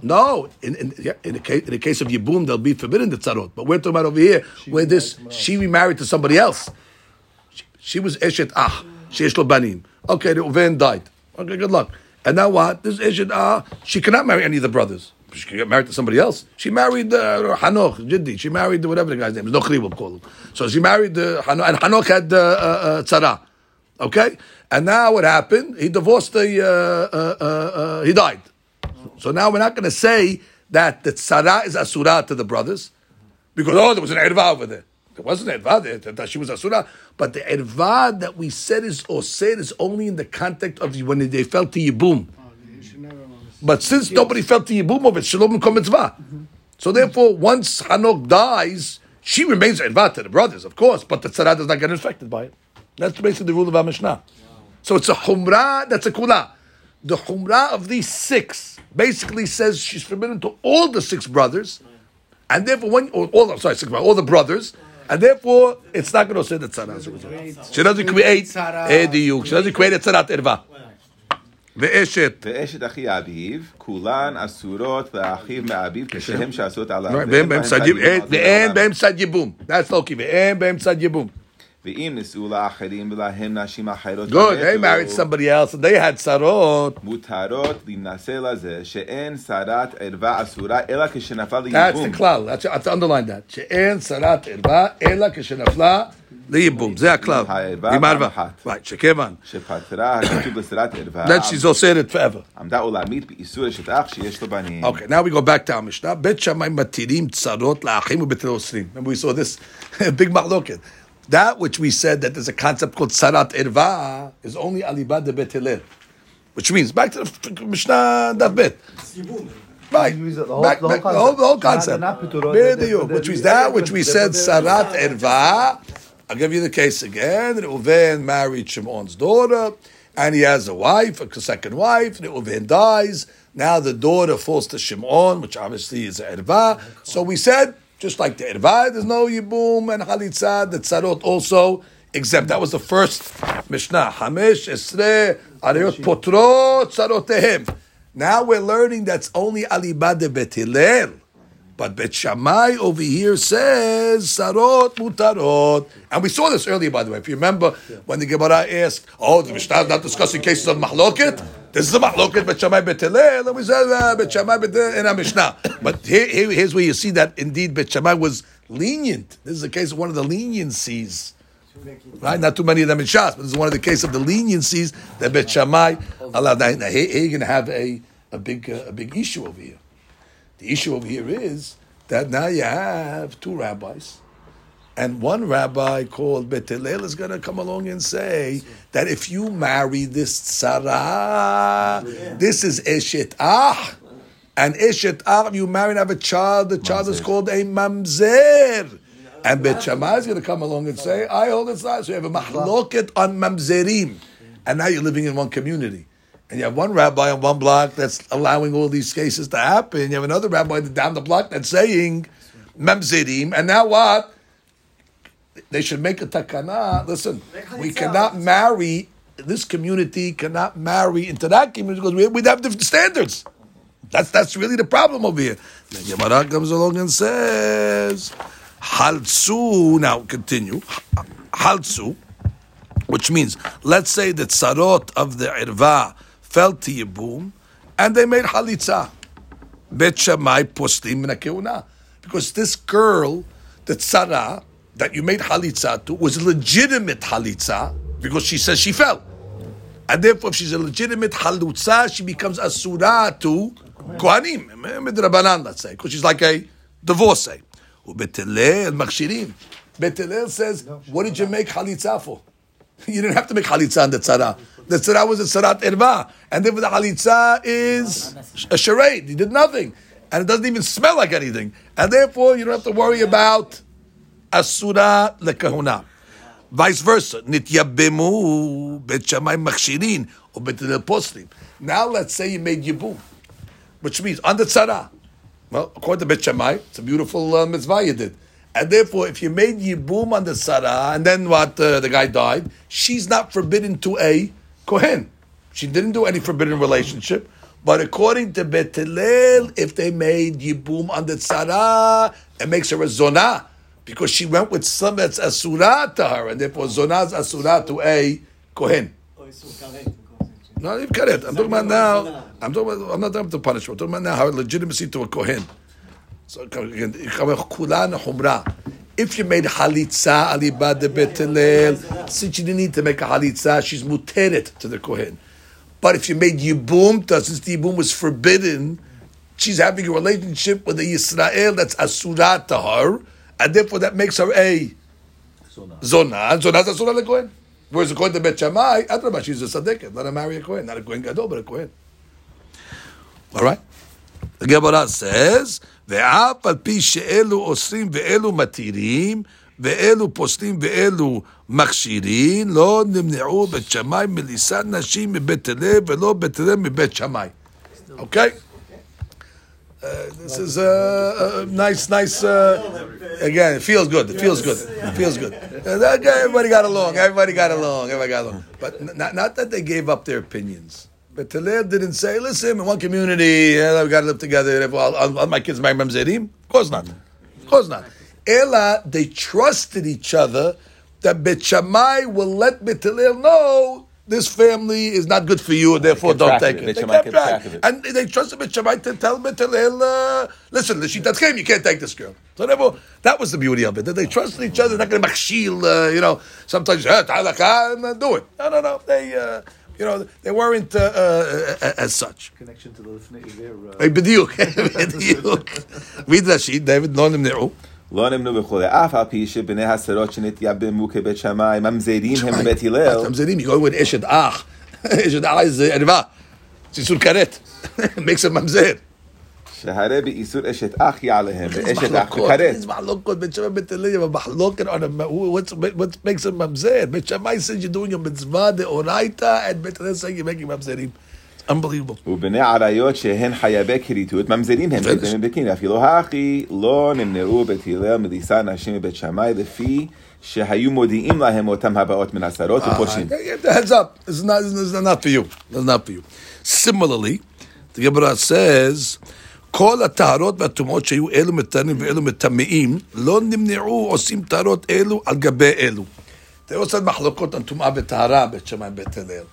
A: No, in, in, yeah, in, the case, in the case of Yibum, they'll be forbidden the tzarot. But we're talking about over here where this she remarried to somebody else. She, she was Eshet Ach, she Lo Banim. Okay, Reuven died. Okay, good luck. And now what? This Eshet Ah, she cannot marry any of the brothers. She can get married to somebody else. She married uh, Hanoch, Jiddi. She married whatever the guy's name is. Nochri will call him. So she married uh, Hanoch, and Hanoch had uh, uh, uh, tzara. Okay? And now what happened? He divorced the, uh, uh, uh, uh, he died. So now we're not going to say that the tzara is asura to the brothers because oh there was an erva over there. There wasn't an erva that she was asura, but the erva that we said is or said is only in the context of when they fell to yibum. But since nobody fell to yibum of it, shalom and mitzvah. So therefore, once Hanok dies, she remains erva to the brothers, of course, but the tzara does not get infected by it. That's basically the rule of our Mishnah. So it's a humrah, that's a kula. The humrah of these six basically says she's forbidden to all the six brothers, and therefore when or all sorry six all the brothers, and therefore it's not going to say the tzara. as a result. She doesn't create a diuk. She doesn't create a tzarat erva. Ve'eshet.
B: ואשת אחי אביו, כולן אסורות ואחיו מאביו כשהם שעשות עליו.
A: ואין בהם צד יבום. ואין בהם צד יבום. That's Loki. ואין בהם צד יבום.
B: ואם נישאו לאחרים ולהם נשים אחרות.
A: Good. They
B: ומתו,
A: married somebody else and they had tzarot.
B: מותרות להינשא לזה שאין שרת ערווה אסורה אלא כשנפל
A: That's
B: לייבום.
A: the klal. That's I have to underline that. שאין צרת ערווה אלא כשנפלה לייבום. זה הכלל.
B: הערווה
A: עם הערווה.
B: פעם אחת.
A: Right. שכיוון.
B: שפטרה הכתוב לשרת ערווה.
A: Then she's also in it forever.
B: עמדה עולמית באיסור אשת אח שיש לו בנים.
A: Okay, now we go back to our Mishnah. בית שמאי מתירים צרות לאחים ובית אוסרים. Remember we saw this big mahloket. That which we said that there's a concept called tzarat erva is only alibad de Which means, back to the Mishnah bit. Right.
D: You use it, the whole-
A: Back,
D: the whole
A: back, the whole, the whole
D: concept.
A: concept.
D: Not- not Peturot, they're-
A: Bediuk,
D: they're-
A: Which means that which we said
D: they're-
A: erva. I'll give you the case again. Reuven married Shimon's daughter, and he has a wife, a second wife. Reuven dies. Now the daughter falls to Shimon, which obviously is erva. So we said, just like the erva, there's no yibum and halitzah. The tzarot also exempt. That was the first Mishnah. Hamish esre arayot potro tzarotehem. Now we're learning that's only alibad de bet Hillel. But Bet Shammai over here says sarot mutarot, and we saw this earlier, by the way. If you remember when the Gemara asked, "Oh, the Mishnah is not discussing cases of mahloket." This is a mahloket Bet Shammai Bet Hillel, and we said uh, Bet Shammai Bet in our Mishnah. But here, here- here's where you see that indeed Bet Shammai was lenient. This is a case of one of the leniencies. Right, not too many of them in Shas, but this is one of the cases of the leniencies that Bet Shammai allowed. Now here, here you're going to have a, a big uh, a big issue over here. The issue over here is that now you have two rabbis, and one rabbi called Bet Hillel is going to come along and say that if you marry this tzara, this is eshet ah, and eshet ah, you marry and have a child, the child is called a mamzer. And Bet Shammai is going to come along and say, I hold it's not. So you have a mahloket on mamzerim. And now you're living in one community. And you have one rabbi on one block that's allowing all these cases to happen. You have another rabbi down the block that's saying mamzerim. And now what? They should make a takana. Listen, we cannot marry, this community cannot marry into that community because we, we'd have different standards. That's that's really the problem over here. The Gemara comes along and says, Haltzu. Now continue. Haltzu. which means, let's say the tzarot of the irva fell to Yibum, and they made halitza. Bet Shammai postim. Because this girl, the tzara, that you made halitza to, was legitimate halitza, because she says she fell. And therefore, if she's a legitimate halutza, she becomes asura to kohanim, midrabanan, let's say, because she's like a divorcee. Ubetelel makshirim. Bet Hillel says, what did you make halitza for? You didn't have to make halitza on the tzara. The tzara was a tzarat erva, and therefore the halitza is a charade. He did nothing, and it doesn't even smell like anything, and therefore you don't have to worry about asura lekahuna. Vice versa, nityabemu bet shamay machshirin or bet poslim. Now let's say you made yibum, which means on the tzara. Well, according to Bet Shammai, it's a beautiful uh, mitzvah you did. And therefore, if you made Yibum on the Sarah, and then what, uh, the guy died, she's not forbidden to a Kohen. She didn't do any forbidden relationship. But according to Bet if they made Yibum on the Sarah, it makes her a Zonah. Because she went with some that's Asura to her, and therefore Zonah is Asura to a Kohen. No, you've got it. I'm talking about now. I'm talking about. I'm not talking about the punishment. I'm talking about now how legitimacy to a kohen. So again, kulan humra. If you made halitza alibad betelel, since you didn't need to make a halitza, she's muteret to the kohen. But if you made yibum, since the yibum was forbidden, she's having a relationship with a Yisrael that's asura to her, and therefore that makes her a zona. Zona is asura le kohen. Whereas according to Bet Shammai, Adrabah, she's a tzaddiket. Let her marry a Kohen, not a Kohen Gadol, but a Kohen. All right? The Gemara says, ואף על פי שאלו אוסרים ואלו מתירים, ואלו פוסלים ואלו מכשירים, לא נמנעו בית שמאי מלישאת נשים מבית הלל, ולא בית הלל מבית שמאי. Okay? Uh, this is. Uh, again, it feels good. It feels good. It feels good. Uh, everybody got along. Everybody got along. Everybody got along. But not, not that they gave up their opinions. But Talib didn't say, "Listen, in one community, yeah, we got to live together. If all, all, my kids marry Mamzerim." Of course not. Of course not. Ella, they trusted each other that Bet Shammai will let Bet know this family is not good for you, and therefore don't take it.
B: it.
A: They kept track.
B: it.
A: And they trusted Bet Shammai to tell Bet Hillel, uh, listen, L'shitatchem, you can't take this girl. So therefore, that was the beauty of it. That they trusted each other, not going to machshil, uh, you know, sometimes, uh, do it. No, no, no. They, uh, you know, they weren't uh, uh, uh, as such.
D: Connection to the Lifnei Iver.
A: Hey, בדיוק, בדיוק. read Rashi, David, לא נמנעו.
B: לא נמנו וכולי, אף על פי שבני הסרות שנתייבמו כבית שמאי, ממזרים הם בבית הלל,
A: ממזרים, you go with אשת אח. אשת אח זה ערווה. זה איסור כרת. makes a ממזר.
B: שהרי באיסור אשת אח יעליהם, ואשת אח
A: מחלוקות,
B: בכרת.
A: יש מחלוקות, בית שמאי בית הלל, אבל מחלוקת on a- what's- what makes a ממזר? בית שמאי says you're doing a מצווה דאורייתא, and בית הלל saying you're making ממזרים. It's unbelievable.
B: ובני עריות שהן חייבי כריתות, ממזרים הם
A: בסדר.
B: בית בקין, אפילו הכי לא נמנעו בית הלל מלישא נשים מבית שמאי, לפי שהיו מודיעים להם אותם הבאות מן עשרות ופושעים.
A: Uh, heads up. This is not, this is not for you. This is not for you. Similarly, the Gemara says, כל הטהרות והטומאות שהיו אלו מטהרים ואלו מטמאים, לא נמנעו עושים טהרות אלו על גבי אלו. They also had מחלוקות על טומאה וטהרה, בית שמאי ובית הלל.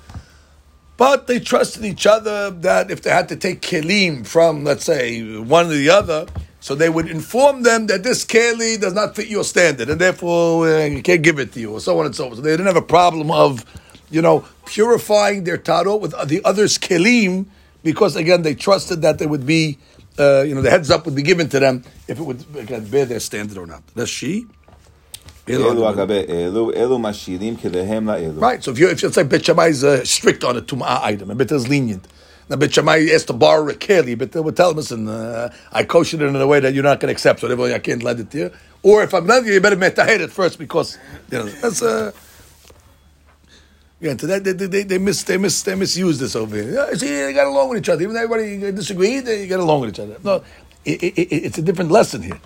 A: But they trusted each other that if they had to take kelim from, let's say, one or the other, so they would inform them that this keli does not fit your standard, and therefore uh, you can't give it to you, or so on and so forth. So they didn't have a problem of, you know, purifying their taro with the other's kelim, because again they trusted that they would be, uh, you know, the heads up would be given to them if it would bear their standard or not. That's she. Right, so if you if you say Bet Shammai is uh, strict on a tuma item, and is lenient. Now Bet Shammai has to borrow it carefully, but they would tell him, listen, uh, I koshered it in a way that you're not going to accept, so therefore I can't lend it to you. Or if I'm lending you, you better metahed it first because you know that's a. Uh, yeah, to that they, they, they, mis they mis they misuse this over here. Yeah, see, they got along with each other. Even though everybody disagreed, they get along with each other. No, it, it, it, it's a different lesson here.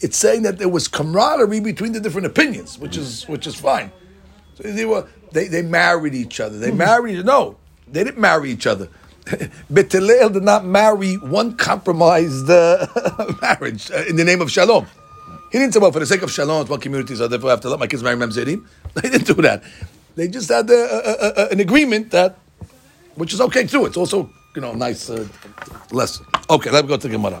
A: It's saying that there was camaraderie between the different opinions, which is which is fine. So they were they, they married each other. They married no, they didn't marry each other. Bet Hillel did not marry one compromised uh, marriage uh, in the name of shalom. He didn't say, well, for the sake of shalom, it's one communities, so therefore I have to let my kids marry mamzerim. They didn't do that. They just had a, a, a, an agreement that, which is okay too. It's also you know nice uh, lesson. Okay, let me go to the Gemara.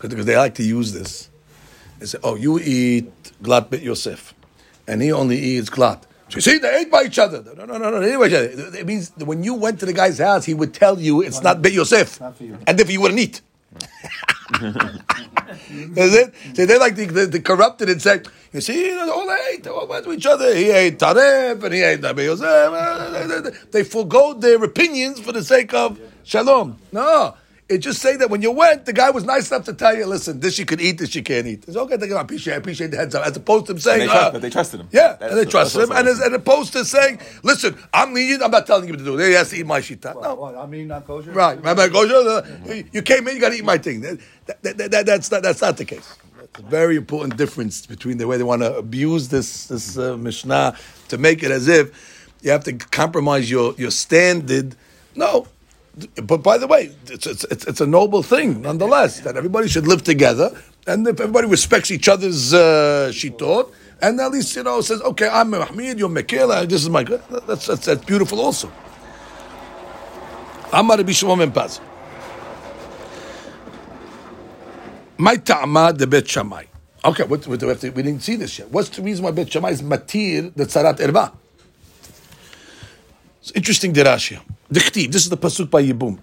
A: Because they like to use this. They say, "Oh, you eat glat bit Yosef, and he only eats glat." So you see, they ate by each other. No, no, no, no, they ate by each other. It means when you went to the guy's house, he would tell you it's not bit Yosef,
D: Not
A: and if you wouldn't eat. Is it? So they like the, the, the corrupted and say, you see, all ate, they all went to each other. He ate Taref and he ate Nabi Yosef. They forego their opinions for the sake of shalom. No. It just say that when you went, the guy was nice enough to tell you, listen, this you can eat, this you can't eat. It's okay, I appreciate, I appreciate the heads up, as opposed to him saying,
B: And they, trust,
A: uh,
B: they trusted him.
A: yeah,
B: That's-
A: and they trust
B: that's
A: him, and as,
B: awesome.
A: and opposed to saying, listen, I'm lenient, I'm not telling you what to do. He has to eat my shita. No,
D: What, I mean, not kosher?
A: Right, Rabbi Gojo, you came in, you got to eat my thing. That, that, that, that- that's not that's not the case. That's a very important difference between the way they want to abuse this this uh, Mishnah to make it as if you have to compromise your your standard. No, but by the way, it's it's, it's, a noble thing nonetheless that everybody should live together, and if everybody respects each other's uh, shitot. And at least you know says, okay, I'm Mahmid, you're Mekela, this is my good. That's, that's that's beautiful also. Amar Rabbi Shimon ben Paz. My ta'ama de Bet Shammai. Okay, what, what we, we didn't see this yet. What's the reason why Bet Shammai is matir the tzarat erva? It's interesting derashia. Dikhtiv, this is the pasuk by Yibum.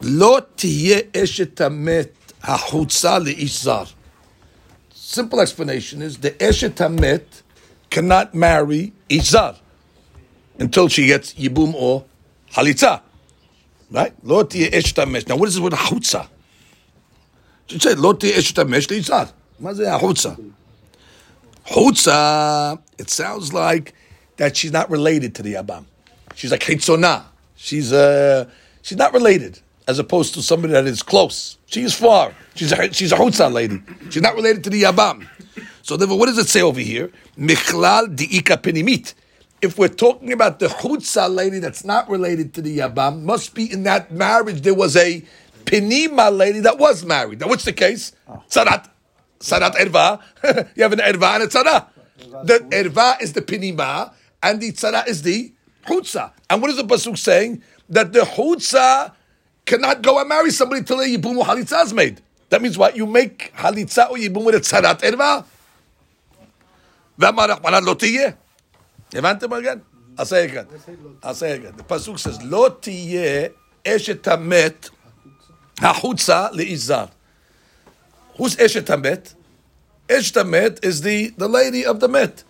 A: Lo tiye eshet hamet hachutza le'ishzar. Simple explanation is the eshet hamet cannot marry ishzar until she gets Yibum or halitza. Right? Lo tiye eshet hamet. Now what is this word hachutza? She said, lo tiye eshet Hutza, it sounds like that she's not related to the Abam. She's like Hitzonah. She's uh, she's not related, as opposed to somebody that is close. She is far. She's a, she's a chutza lady. She's not related to the Yabam. So therefore, what does it say over here? Michlal di'ika penimit. If we're talking about the chutza lady that's not related to the Yabam, must be in that marriage there was a penima lady that was married. Now, what's the case? Sarat. Sarat erva. you have an erva and a tzara. The erva is the penima, and the tzara is the chutza. And what is the pasuk saying? That the chutza cannot go and marry somebody till a yibum or halitza is made. That means what? You make halitza or yibum with a tzarat erva. ואמר רחמנא לא תהיה. הבנתם again? I'll say it again. I'll say it again. The pasuk says, לא תהיה אשת המת החוצה לאיש זר. Who's Eshet Hamet? Eshet Hamet is the, the lady of the Met.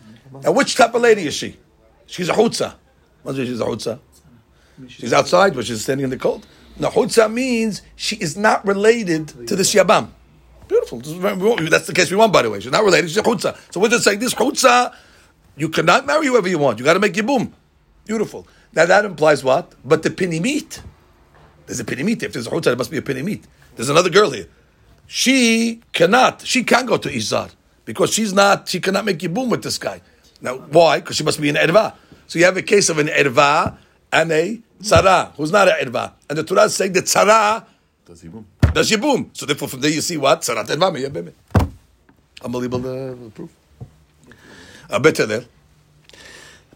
A: Now, which type of lady is she? She's a Hutza. She's a Hutza? She's outside, but she's standing in the cold. Now, Hutza means she is not related to this Yabam. Beautiful. This is very- That's the case we want, by the way. She's not related. She's a Hutza. So we're just saying this Hutza, you cannot marry whoever you want. You got to make your boom. Beautiful. Now, that implies what? But the Pinimit. There's a Pinimit. If there's a Hutza, there must be a Pinimit. There's another girl here she cannot. She can't go to Izar because she's not. She cannot make yibum with this guy. Now, why? Because she must be in erva. So you have a case of an erva and a tzara who's not an erva, and the Torah is saying that tzara
B: Does he boom?
A: does yibum. So therefore, from there you see what tzarat erva meyabim. Unbelievable uh, proof. A better there.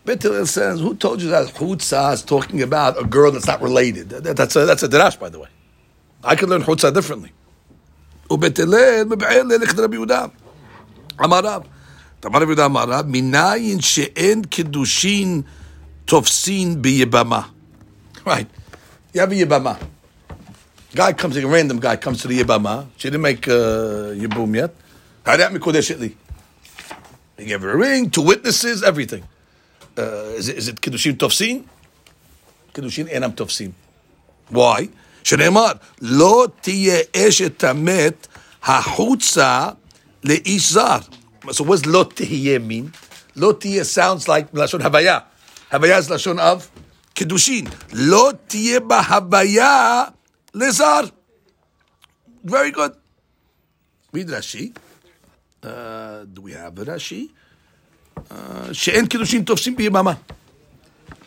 A: Better says, "Who told you that chutza is talking about a girl that's not related?" That- that's a that's a derash, by the way. I could learn chutza differently. ובית הלל מבער ללכת רבי יהודה. אמר רב, אמר רבי יהודה אמר רב, מניין שאין קידושין תופסין ביבמה. Right. You have a yibama. Guy comes, a random guy comes to the yibama. She didn't make uh, yibum yet. Hadat mikodesh li. He gave her a ring, two witnesses, everything. Uh, is it, is it kiddushin tofsin? Kiddushin enam tofsin. Why? שנאמר, לא תהיה אשת המת החוצה לאיש זר. So what does לא תהיה mean? לא תהיה sounds like לשון הוויה. הוויה is לשון of קידושין. לא תהיה בהוויה לזר. Very good. read Rashi. Uh, do we have Rashi? Uh, שאין קידושין תופסים ביממה.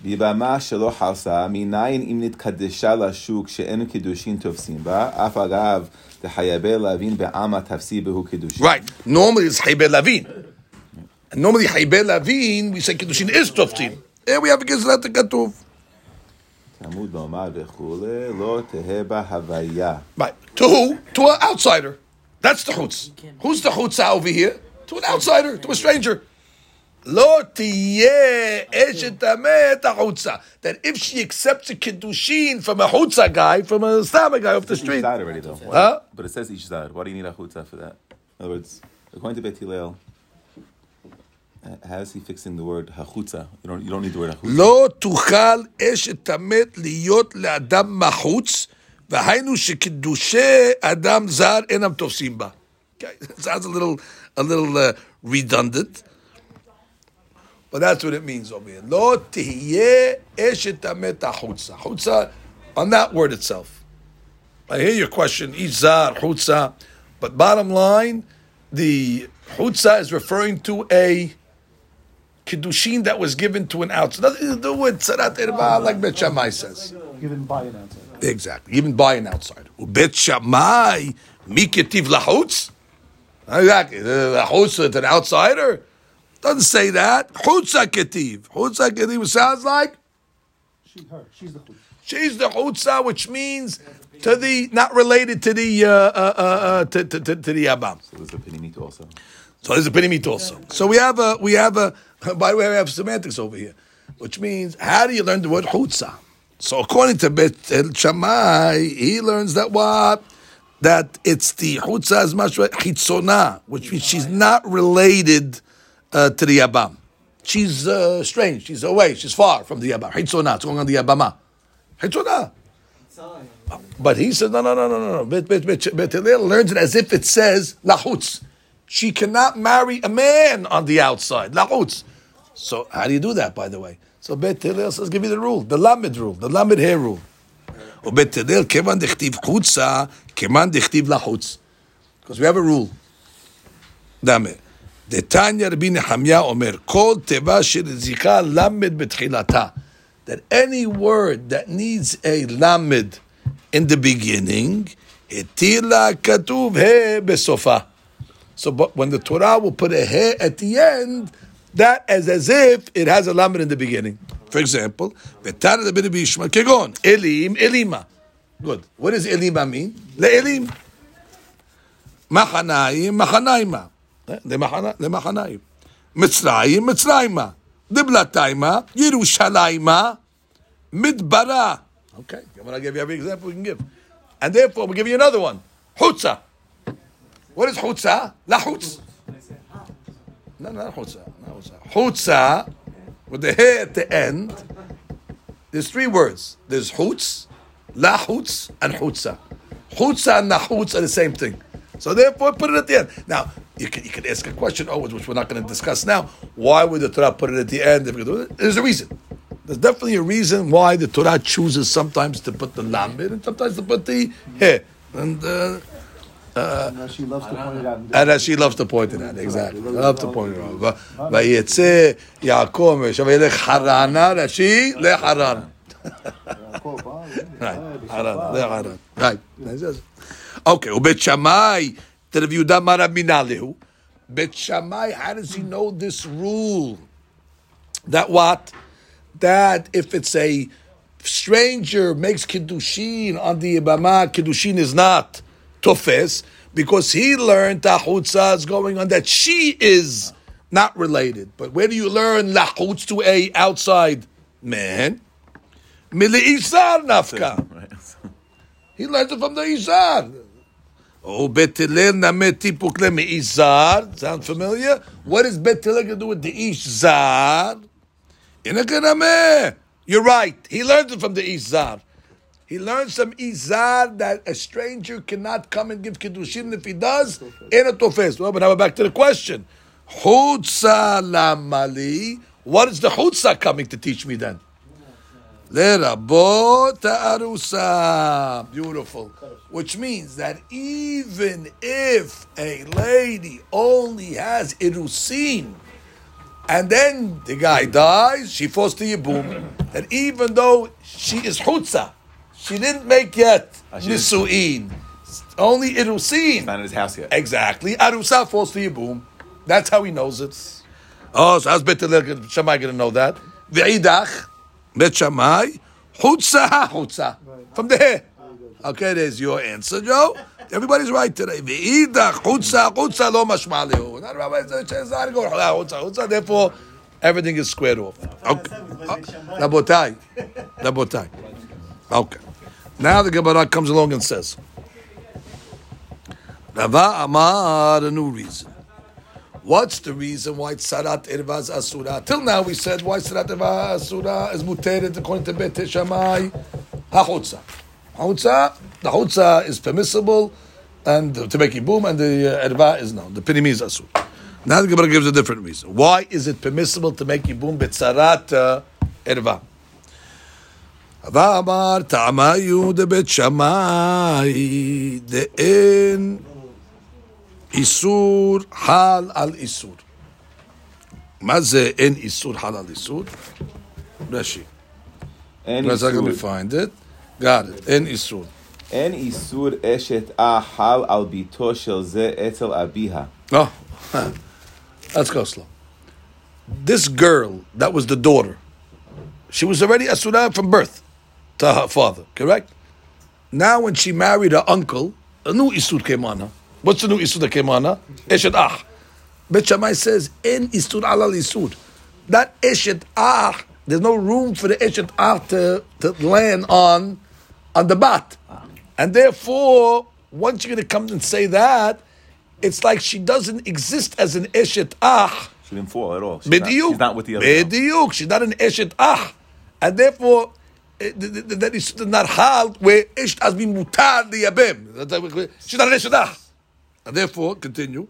B: ביבמה שלא חרסה, מניין אם נתקדשה לשוק שאין קידושין תופסים בה, אף אגב,
A: Right. Normally it's Hayaber Lavin. And normally Hayaber Lavin, we say Kiddushin is Toftin. Here we have a Gezrat Katuv.
B: Talmud Ba'omar Lo Teheba
A: Right. To who? To an outsider. That's the Chutz. Who's the Chutz over here? To an outsider, to a stranger. Lo tiyeh eshet tameh chutza. That if she accepts a kiddushin from a chutza guy, from a stama guy off the
B: Each
A: street,
B: side already though. Why-
A: Huh?
B: But it says each side. Why do you need a chutza for that? In other words, according to Bet Hillel, uh, how is he fixing the word hachutza? You don't. You don't need the word hachutza.
A: לא תוכל אשת המת להיות לאדם מחוץ, והיינו שקידושי אדם זר אינם תופסים בה. Okay, sounds a little, a little uh, redundant, But that's what it means over here. Lo tihyeh eshet chutza. On that word itself. I hear your question, izar, chutza. But bottom line, the chutza is referring to a kiddushin that was given to an outsider. Nothing to do with tzarat erba, like Bet Shammai says.
D: Given by an outsider.
A: Exactly, given by an outsider. Bet Shammai, miketiv lahutz. Exactly, the lahutz an outsider doesn't say that. Chutza ketiv. Chutza ketiv sounds like
D: She, her, she's the chutz.
A: she's the chutza, which means to the not related to the uh, uh, uh, uh, to, to, to, to the abam.
B: So there's a pinimit also.
A: So there's a pinimit also. So we have a we have a by the way we have semantics over here, which means how do you learn the word chutza? So according to Bet El Shammai, he learns that what that it's the chutza as much as chitzona, which means she's not related uh, to the yabam. She's uh, strange. She's away. She's far from the yabam. Chitzona. It's going on the yabama. Chitzona. But he says, no, no, no, no, no, no. Bet, bet, bet, bet Hillel learns it as if it says lahutz. She cannot marry a man on the outside. Lahutz. So how do you do that, by the way? So Bet Hillel says, give you the rule, the lamed rule, the lamed hair rule. ובית הלל, כיוון דכתיב חוצה, כמאן דכתיב לחוץ. Because we have a rule. דמה. Detanya Rabbi Nehemiah Omer, Kol Teva Shirizika Lamed Betchilata. That any word that needs a Lamed in the beginning, Hitila Katuv He Besofa. So, but when the Torah will put a He at the end, that is as if it has a Lamed in the beginning. For example, Vetar Rabbi Bishma Kegon, Elim, Elima. Good. What does Elima mean? Le'elim. Machanaim, Machanaima. Eh, למחנה- למחניים. מצרים, מצרימה. דבלתיימה, ירושלימה, מדברה. Okay, when I give you every example we can give. And therefore, we'll give you another one. Chutza. What is chutza? Lahutz. No, not chutza. Not chutza. Chutza, with the he at the end, there's three words. There's chutz, lahutz, and chutza. Chutza and lahutz are the same thing. So therefore, put it at the end. Now, you can you can ask a question oh, always, which we're not going to discuss now. Why would the Torah put it at the end? There's a reason. There's definitely a reason why the Torah chooses sometimes to put the lambit and sometimes to put the hair. And, uh, uh,
D: and she loves to point it out.
A: And she loves to point it out, exactly. Love to point it out. Vayetze Yaakov Meshavayelech Harana Rashi leHarana. Ah, right, ah, Harana, leHarana. Right. Okay, Ubet Shammai, Terev Yudah Maraminalehu. Bet Shammai, how does he know this rule? That what? That if it's a stranger makes Kiddushin on the Ibama, Kiddushin is not Tofes, because he learned Tahutza is going on, that she is not related. But where do you learn lachutz to a outside man? Mili Isar
B: Nafka.
A: He learns it from the Isar. Oh, Betilel namet tipuk le me'izar. Sound familiar? What is Betilel going to do with the Izar? Inakanameh. You're right. He learns it from the Izar. He learns from Izar that a stranger cannot come and give Kiddushin. If he does, in a tofes. Well, but now we're back to the question. Chutza lamali. What is the chutza coming to teach me then? Lerabot arusa. Beautiful. Which means that even if a lady only has irusin, and then the guy dies, she falls to Yibum, that even though she is chutza, she didn't make yet
B: ah, is-
A: nisuin, only irusin.
B: Not in his house yet.
A: Exactly. Arusa falls to Yibum. That's how he knows it. Oh, so how's Bet Shammai going to know that? Ve'idach, Bet Shammai, chutza chutza. From there. Okay, there's your answer, Joe. Everybody's right today. Ve'idach, chutza chutza lo mashma lehu. Not Rabbi says, I go chutza chutza. Therefore, everything is squared off. Okay. Uh, Rabotai. Rabotai. Okay. Now the Gemara comes along and says, Rava Amar, a new reason. What's the reason why Tzarat Irva is Asura? Till now we said why Tzarat Irva Asura is muteret according to Bet Shammai. HaChutza. HaChutza, the Chutza is permissible and to make it boom and the uh, Irva is no. The Pinimi is Asur. Now the Gemara gives a different reason. Why is it permissible to make Yibum Betzarat uh, Irva? ואמר טעמיו דבית שמאי דאין איסור חל על איסור. מה זה אין איסור חל על איסור? רש"י.
B: אין
A: Where's I going to
B: איסור-
A: find it? Got it. אין איסור.
B: אין איסור אשת אה חל על ביתו של זה אצל אביה.
A: Oh, let's go slow. This girl, that was the daughter, she was already Asura from birth to her father, correct? Now, when she married her uncle, a new Isur came on her. What's the new Isur that came on her? Eshet Ah. Bet Shammai says, En Isur alal Isur. That Eshet Ah, there's no room for the Eshet Ah to, to land on, on the bat. And therefore, once you're going to come and say that, it's like she doesn't exist as an Eshet Ah.
B: She didn't fall at all. She's not, she's not with the other.
A: Bediuk. She's not an Eshet Ah. And therefore, eh, th- th- th- that is not hal where Eshet has been mutar liyabim. She's not an Eshet Ah. Therefore, continue.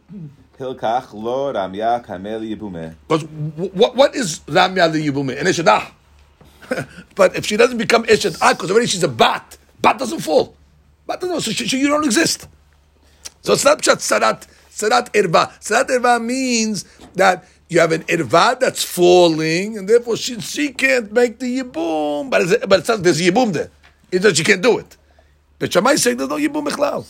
B: Hilkach lo Ramya Kamel Yibume.
A: Because what, what is Ramya the Yibume? An Eshedah. but if she doesn't become Eshedah, because already she's a bat, bat doesn't fall. Bat doesn't fall, so she, she, you don't exist. So Snapchat, Sarat, Sarat Irva. Sarat Irva means that you have an Irva that's falling, and therefore she, she can't make the Yibum. But, it's, but it's not, there's Yibum there. It's that she can't do it. But Shammai saying there's no Yibum Echlal.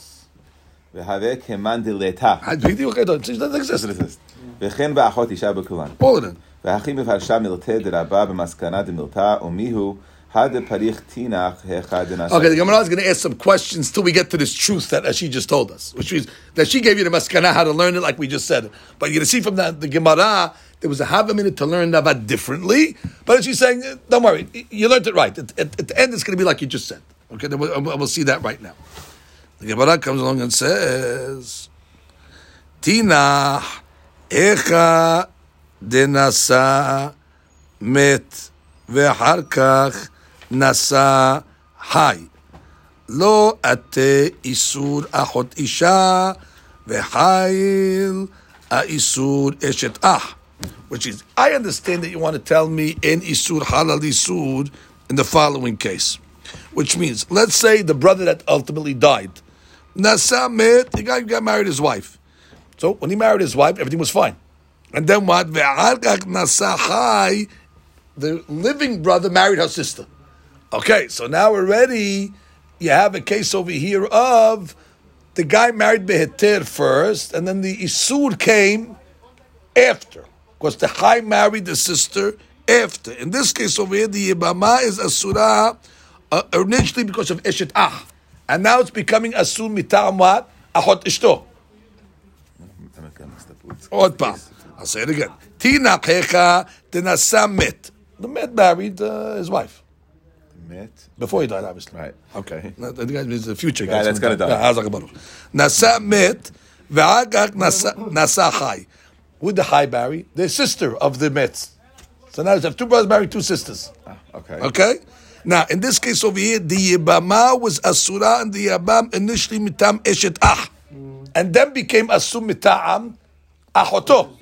B: והווה כמן דלתה.
A: בדיוק, She doesn't exist.
B: וכן באחות אישה בכולן.
A: All of them.
B: והכי מפרשה מילתא דרבה במסקנה דמילתא, ומיהו הדה פריך תינך היכא דנשא.
A: Okay, the Gemara is going to ask some questions till we get to this truth that as she just told us, which is that she gave you the maskana how to learn it, like we just said. But you're going to see from that the Gemara there was a half a minute to learn Navad differently. But she's saying, eh, don't worry, you learned it right. At, at, at the end, it's going to be like you just said. Okay, then we'll, we'll see that right now. The Gemara comes along and says, Tina echa denasa met ואחר כך נשא חי. לא עטה איסור אחות אישה, וחיל האיסור אשת אח. Which is, I understand that you want to tell me in isur halal isur in the following case. Which means, let's say the brother that ultimately died. Nasamet, the guy got married his wife. So when he married his wife, everything was fine. And then what? The living brother married her sister. Okay, so now already you have a case over here of the guy married Behetir first, and then the Isur came after. Because the high married the sister after. In this case over here, the Yibama is Asura uh, originally because of Eshet Ah. And now it's becoming Asur Mitam what? Ahot Ishto. עוד פעם. I'll say it again. Tina Pecha Dinasa Met. The Met married uh, his wife.
B: מת.
A: Before he died, obviously.
B: Right.
A: Okay. The the guy is the future
B: Yeah,
A: guy.
B: that's gonna die.
A: Yeah, Hazak Baruch. Nasa Met, ואחר כך נשא- נשא חי. Who did the Chai marry? The sister of the Met. So now you have two brothers married two sisters.
B: Ah, Okay.
A: Okay? Now, in this case over here, the Yibama was Asura and the Yabam initially mitam eshet ah, and then became asum mitam
B: ahoto.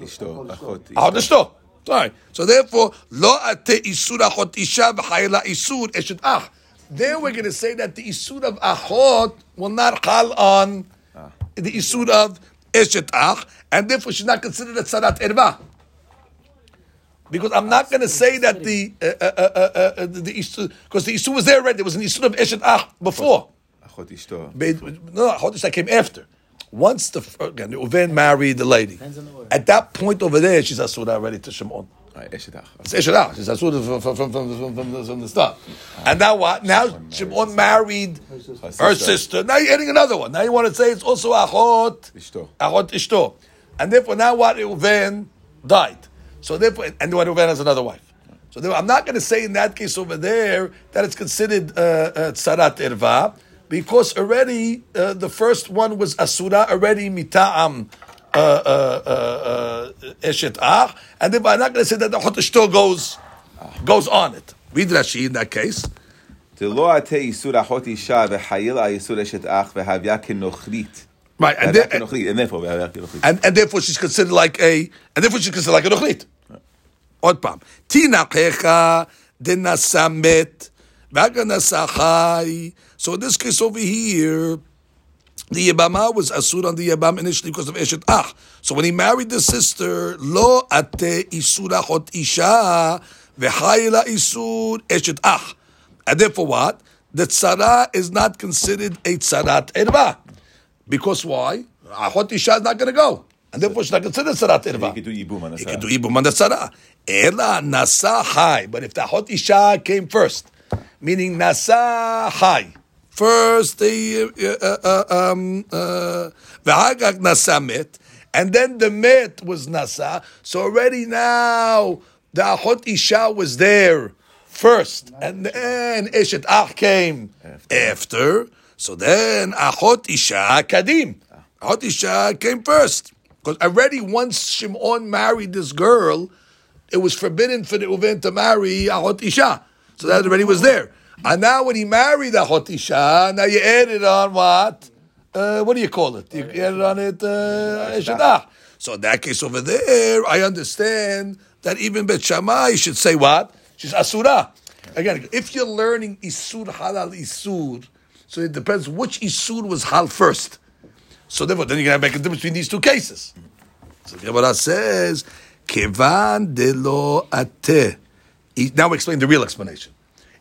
A: Ahot. Sorry. So therefore, lo ate isur ahot isha v'chayla isur eshet ah. There we're going to say that the isur of ahot will not call on the isur of eshet ah, and therefore she's not considered a tzarat erba because I'm not going to say that the uh, uh, uh, uh, uh the because the isu was there already. There was an isu of eshet ach before. No, no, that came after. Once the again, the Reuven married the lady. At that point over there, she's asura already to Shimon.
B: It's Eshet Ach.
A: She's asura from from from from, from the start. And now what? Now Shimon married her sister. Now you're adding another one. Now you want to say it's also achot achot ishto. And therefore, now what? Reuven died. So therefore, and the Reuven has another wife. So I'm not going to say in that case over there that it's considered tsarat uh, uh erva, because already uh, the first one was asura already mita'am uh, uh, eshet ach, and therefore I'm not going to say that the chotesh still goes goes on it. Read Rashi in that case. Right, and, there,
B: and, and, therefore,
A: and, and therefore she's considered like a, and therefore she's considered like a nochrit. עוד פעם, תינקך דנשא מת, והגה נשא חי. So in this case over here, the Yabama was asur on the Yabam initially because of Eshet Ach. So when he married the sister, lo ate isur achot isha, v'chayla isur Eshet Ach. And therefore what? The tzara is not considered a tzarat erva. Because why? Achot isha is not going to go. And therefore she's not considered tzarat erva.
B: He could do Yibum on the
A: He
B: side.
A: can do ibum on the tzara. Ela nasa high. But if the hot isha came first, meaning nasa high, first the uh, uh, um, uh, v'hagag nasa met, and then the met was nasa. So already now the hot isha was there first, and then eshet ach came after. So then achot isha kadim. Achot isha came first. Because already once Shimon married this girl, it was forbidden for the Reuven to marry Ahot Isha. So that already was there. And now when he married Ahot Isha, now you added on what? Uh, what do you call it? You added on it uh, So in that case over there, I understand that even Bet Shammai should say what? She's Asura. Again, if you're learning Isur Halal Isur, so it depends which Isur was Hal first. So therefore, then you're going to make a difference between these two cases. So Gemara says, "Kevan de lo ate." Now explain the real explanation.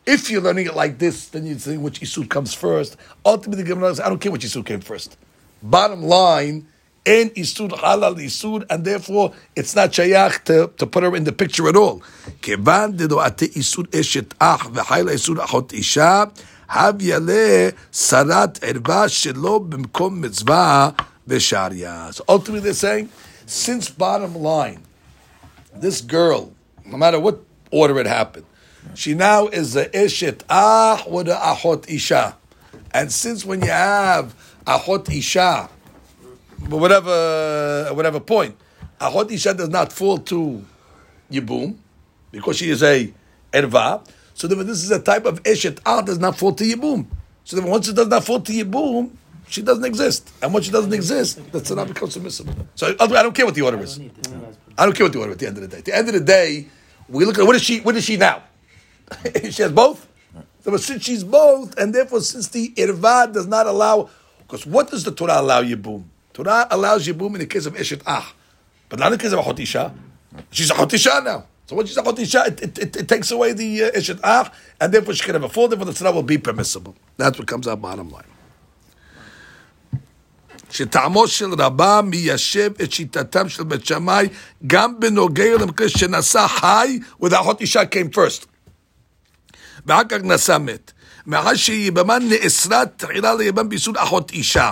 A: If you're learning it like this, then you're saying which isur comes first. Ultimately, the Gemara says, "I don't care which isur came first. Bottom line, en isur halal isur, and therefore it's not shayach to, to put her in the picture at all. Kevan de lo ate isur eshet ach v'chayla isur achot isha. Hav yale sarat erva shelo b'mkom mitzvah v'sharya. So ultimately, they're saying, since bottom line, this girl, no matter what order it happened, she now is a ishet ah with a ahot isha, and since when you have ahot isha, whatever whatever point, ahot isha does not fall to yibum because she is a erva. So therefore, this is a type of ishet ah does not fall to yibum. So therefore, once it does not fall to yibum, she doesn't exist, and once she doesn't exist, that's not becomes permissible. So I don't care what the order is. I don't care what the order at the end of the day. At the end of the day, we look at what is she what is she now? she has both. So since she's both, and therefore since the irvad does not allow because what does the Torah allow yibum? Torah allows yibum in the case of Eshet Ah. But not in the case of a Hotisha. She's a Hotisha now. So when she's a Hotisha, it, it, it, it takes away the uh, Eshet Ah, and therefore she can have a full, therefore the Torah will be permissible. That's what comes out bottom line. שטעמו של רבה מיישב את שיטתם של בית שמאי גם בנוגע למקרה שנשא חי והאחות אישה came first. ואחר כך נשא מת. מאחר שיבמה נאסרה תחילה ליבם באיסור אחות אישה.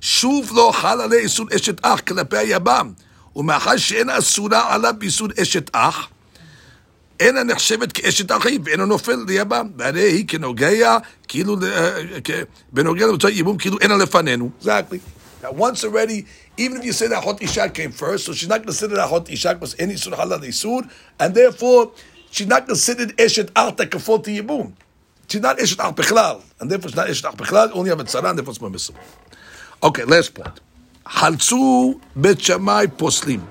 A: שוב לא חל עליה איסור אשת אח כלפי היבם. ומאחר שאין אסורה עליו באיסור אשת אח, אינה נחשבת כאשת אחיו, ואינו נופל ליבם, והרי היא כנוגע, כאילו, אה, בנוגע למצוא ייבום, כאילו אינה לפנינו. Exactly. Once already, even if you say that Hot Ishak came first, so she's not considered a Hot Ishak was any Isur Halal Isur, and therefore she's not considered Eshet that fall to Yibum. She's not Eshet Ach Bechlal, and therefore she's not Eshet Ach Bechlal, only have a Tzara, therefore it's permissible. Okay, last point. Halzu Bet Shammai Poslim.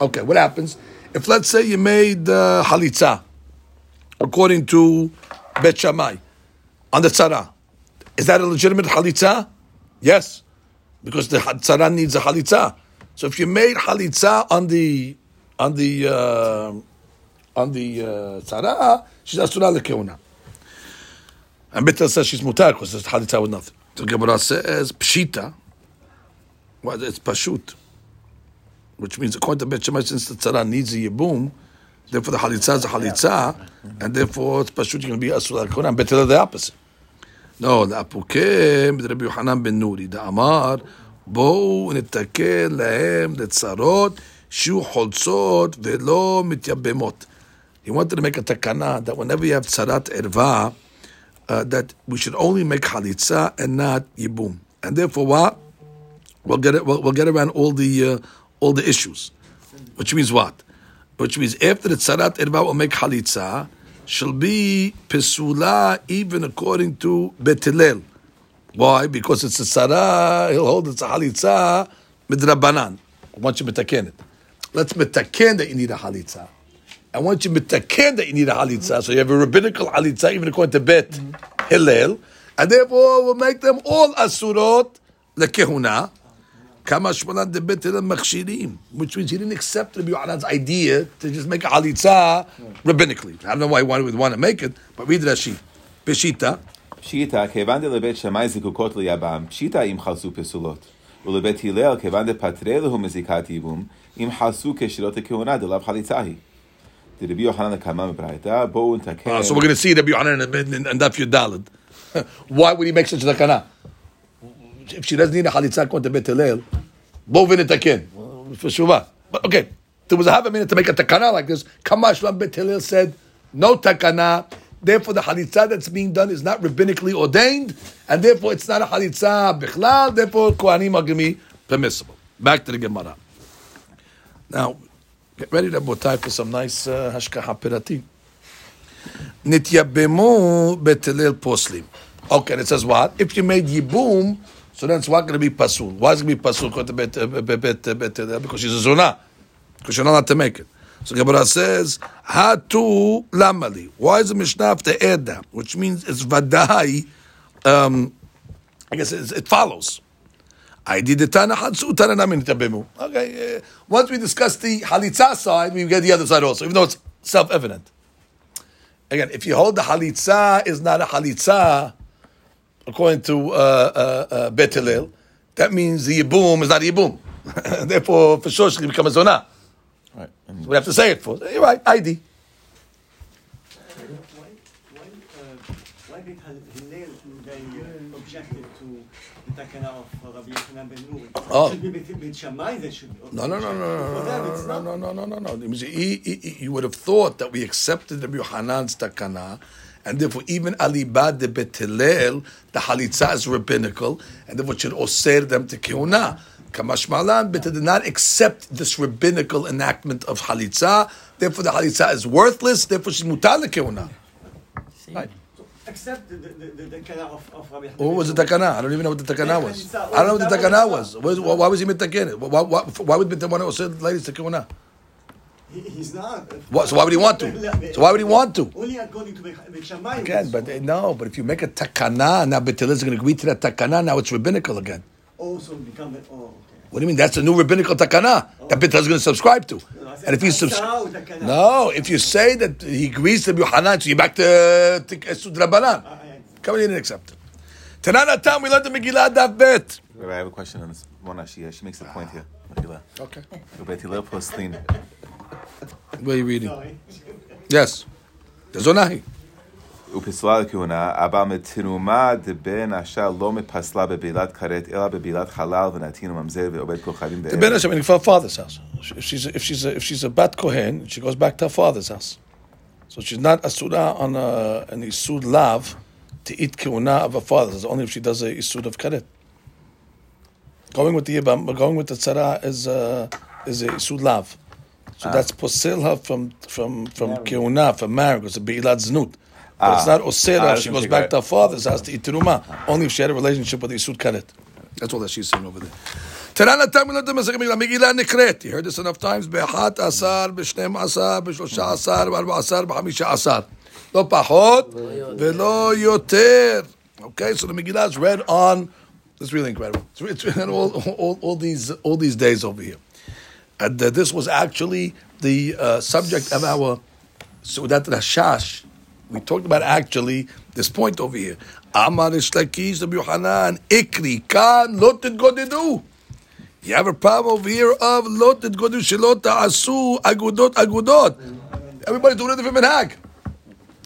A: Okay, what happens? If let's say you made uh, Halitza, according to Bet Shammai, on the Tzara, is that a legitimate Halitza? Yes because the tzara needs a halitza. So if you made halitza on the on the uh, on the uh, tzara, she's asura lekeuna. And Bita says she's mutar because it's halitza with nothing. So Gemara says pshita. Well, it's pashut, which means according to Bet since the tzara needs a yibum, therefore the halitza is a halitza, and therefore it's pashut you're going to be asur al koran. Better the opposite. No, לאפוקים, רבי יוחנן בן נורי, דאמר, בואו נתקן להם לצרות שיהיו חולצות ולא מתייבמות. He wanted to make a takana that whenever you have tzarat erva, uh, that we should only make halitza and not yibum. And therefore what? We'll get it, we'll, we'll get around all the, uh, all the issues. Which means what? Which means after the tzarat erva will make halitza, shall be pesula even according to Betilel. Why? Because it's a tzara, he'll hold it's a halitza midrabanan. Once you metaken it. Let's metaken that you need a halitza. And once you metaken that you need a halitza, so you have a rabbinical halitza even according to Bet mm-hmm. Hillel, and therefore we'll make them all asurot lekehuna. Kama shmanan de bet Hillel machshirim, which means he didn't accept Rabbi Yohanan's idea to just make a halitza rabbinically. I don't know why he would want to make it, but read Rashi. Peshita.
B: פשיטא, כיוון דלבית שמאי זקוקות ליבם, פשיטא אם חלסו פסולות. ולבית הלל, כיוון דפטרי להו מזיקת ייבום, אם חלסו כשירות הכהונה דלאו חליצה היא. דרבי יוחנן הקמה מברייתא, בואו נתקן...
A: Uh, so we're going to see Rabbi Yohanan in, in, in Daf Yud Daled. Why would he make such a takana? If she doesn't need a halitza according to Bet Hillel, bo v'nitaken. For shuva. But okay, there was a half a minute to make a takana like this. Kamash Ram Bet said, no takana. Therefore, the halitza that's being done is not rabbinically ordained, and therefore it's not a halitza bichlal. Therefore, kohanim are going to permissible. Back to the Gemara. Now, get ready, Rabotai, for some nice uh, hashkaha pirati. Nityabemu betelel poslim. Okay, it says what? If you made yibum, so then it's what going to be pasul. Why is it going to be pasul? Bet, uh, uh, uh, because she's a zona. Because you're not allowed to make it. So Gemara says, Hatu lamali. Why is the Mishnah add that? Which means it's vadai. Um, I guess it follows. I did the Tana Hatsu Tana Namin Tabemu. Okay, uh, once we discuss the Halitza side, we get the other side also, even though it's self evident. Again, if you hold the Halitza is not a Halitza, according to uh, uh, uh, Bet Hillel, that means the Yibum is not a Yibum. Therefore, for sure, she can become a Zonah.
B: Right.
A: So we have to say it for. You're right, ID.
F: Why, why, uh, why did Hillel they objected to the takana of Rabbi Yochanan ben Nuri?
A: Oh.
F: It should be Bet Bet Shammai they should
A: No, no, no, no,
F: For them, it's
A: no,
F: not.
A: no, no, no, no, no, no. You would have thought that we accepted Rabbi Yohanan's takana, and therefore even alibad de betelel, the halitza is rabbinical, and therefore it should osir them to kiuna. Kamash malan, but they did not accept this rabbinical enactment of halitza. Therefore, the halitza is worthless. Therefore, she's mutal kiuna. Right.
F: Accept the, the, the, the takana of, of Rabbi
A: What was the takana? I don't even know what the takana was. I don't know what the takana was. Why, why was he mitaken it? Why, why, why would they want to osir ladies to kiuna?
F: He's not.
A: What, so why would he want to? So why would he want to?
F: Only according to Shammai.
A: Again, but uh, no, but if you make a takana, now Betel is going to agree to that takana, now it's rabbinical again.
F: Oh, also become, oh.
A: What do you mean? That's a new rabbinical takana oh. that Betel is going to subscribe to.
F: No,
A: and if you
F: subscribe,
A: no, if you say that he agrees to Yohanan, so you're back to, to Sudrabanan. Ah, Come in and accept it. Tananatam, we learned the Megillah Daf Bet.
B: I have a question on this one. She, she makes a point here. Megillah.
A: Okay.
B: פוסלין.
A: Where are you reading?
F: Sorry.
A: Yes. The Zonahi.
B: ופסלה לכהונה, אבל מתרומה דבן אשר לא מפסלה בבעילת כרת, אלא בבעילת חלל ונתין וממזר ועובד כוכבים
A: The Ben Hashem, in her father's house. If she's a, if she's a, if she's a bat kohen, she goes back to her father's house. So she's not asura on a, an isud lav to eat keuna of her father's. It's only if she does a isud of karet. Going with the yibam, going with the tzara is uh, is a isud lav. So that's posel her from from from keuna from marriage. It's a beilat znut. But it's
B: Ah.
A: not osera.
B: Ah,
A: she
B: doesn't
A: goes
B: take
A: back
B: right.
A: to her father's house to eat teruma. Only if she had a relationship with the isud karet. That's all that she's saying over there. תנא נתן מילת המסכת מגילה, מגילה נקראת, you heard this enough times, באחת עשר, בשתים עשר, בשלושה עשר, בארבע עשר, בחמישה עשר. לא פחות ולא יותר. Okay, so the Megillah is read on, it's really incredible. It's, it's read on all, all, all, these, all these days over here. And uh, this was actually the uh, subject of our Sudat Rashash. We talked about actually this point over here. Amar Reish Lakish Rabbi Yohanan, Ikri kan lo titgodedu. You have a problem over here of lot godu shelot asu agudot agudot. Everybody's doing a different minhag.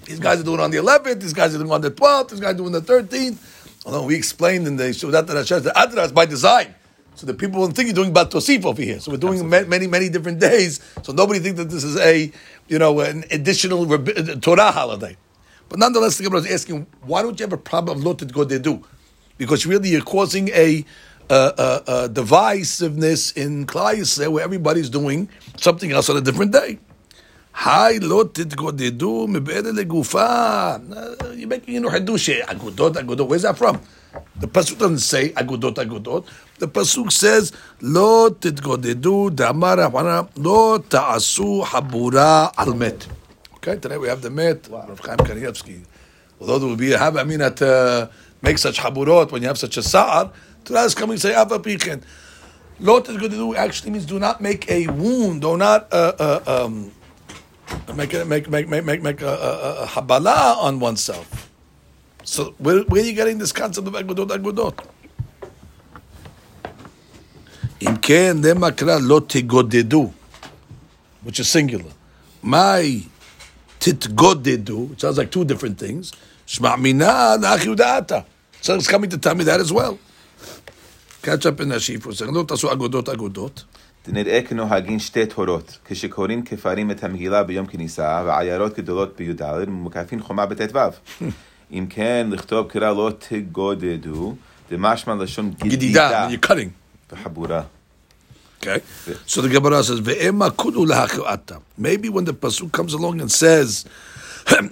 A: These guys are doing on the 11th. These guys are doing on the 12th. These guys are doing the 13th. Although we explained in the Shudat Rashash that Adra is by design. So the people won't think you're doing bat tosif over here. So we're doing many, many, different days. So nobody thinks that this is a, you know, an additional uh, Torah holiday. But nonetheless, the Gemara is asking, why don't you have a problem of lotet godedu? Because really, you're causing a uh, uh, uh, divisiveness in Klaus where everybody's doing something else on a different day. Hi, lotet godedu mebede legufa. Uh, you're making you know Hadush Agudot, Agudot. Where's that from? The Pasuk doesn't say Agudot, Agudot. The Pasuk says, Lo titgodedu damara wana lo ta'asu habura almet. Okay, tonight we have the met, wow. Rav Chaim Kanievsky. Although there will be a have I mean, uh, make such haburot when you have such a sa'ar, Torah is coming to say, Ava Pichen. Lot is good to do actually means do not make a wound, do not uh, uh, um, make a, make make make make make a, a, a habala on oneself. So where, where are you getting this concept of agudot agudot? אם כן, למה קרא לא תגודדו, which is singular. My titgodedu, it sounds like two different things. Shma mina na'ach yudata. So it's coming to tell me that as well. Catch up in Nashif for a second. לא תעשו אגודות אגודות.
B: דנראה כנוהגין שתי תורות, כשקוראים כפרים את המגילה ביום כניסה, ועיירות גדולות בי"ד, ומוקפין חומה בט"ו. אם כן, לכתוב קרא לא תגודדו, דמשמע לשון
A: Gidida,
B: גדידה
A: when you're cutting.
B: וחבורה.
A: Okay. So the Gemara says, "Ve'ema kudu lahachuata." Maybe when the pasuk comes along and says,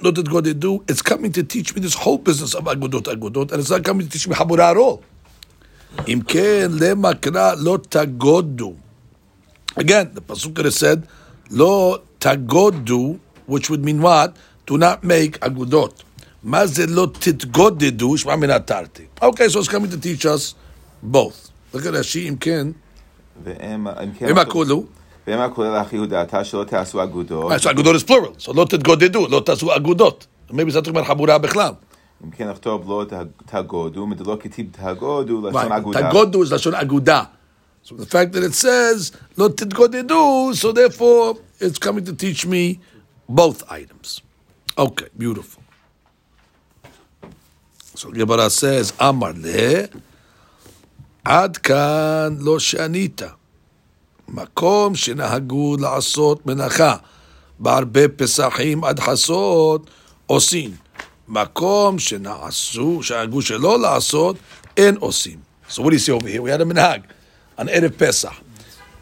A: "Not that God they do," it's coming to teach me this whole business of agudot agudot, and it's not coming to teach me habura at all. Im ken lema kra lo tagodu. Again, the pasuk could have said, "Lo tagodu," which would mean what? Do not make agudot. Mazel lo titgodedu shma min atarti. Okay, so it's coming to teach us both. Look at Rashi. Im ken.
B: ואם אם כן...
A: Ema kulu.
B: ואמה כולל אחריות דעתה שלא תעשו אגודות,
A: Right, so agudot is plural. So לא תתגודדו, לא תעשו אגודות. Maybe it's not talking about חבורה בכלל.
B: אם כן לכתוב לא תגודו, מדלא כתיב תגודו, לשון
A: Right.
B: אגודה.
A: תגודו is לשון אגודה. So the fact that it says לא תתגודדו, so therefore it's coming to teach me both items. Okay, beautiful. So Gemara says, אמר לה, עד כאן לא שענית. מקום שנהגו לעשות מנחה בהרבה פסחים עד חסות עושים. מקום שנעשו, שנהגו שלא לעשות, אין עושים. So what do you see over here? We had a minhag on Erev Pesach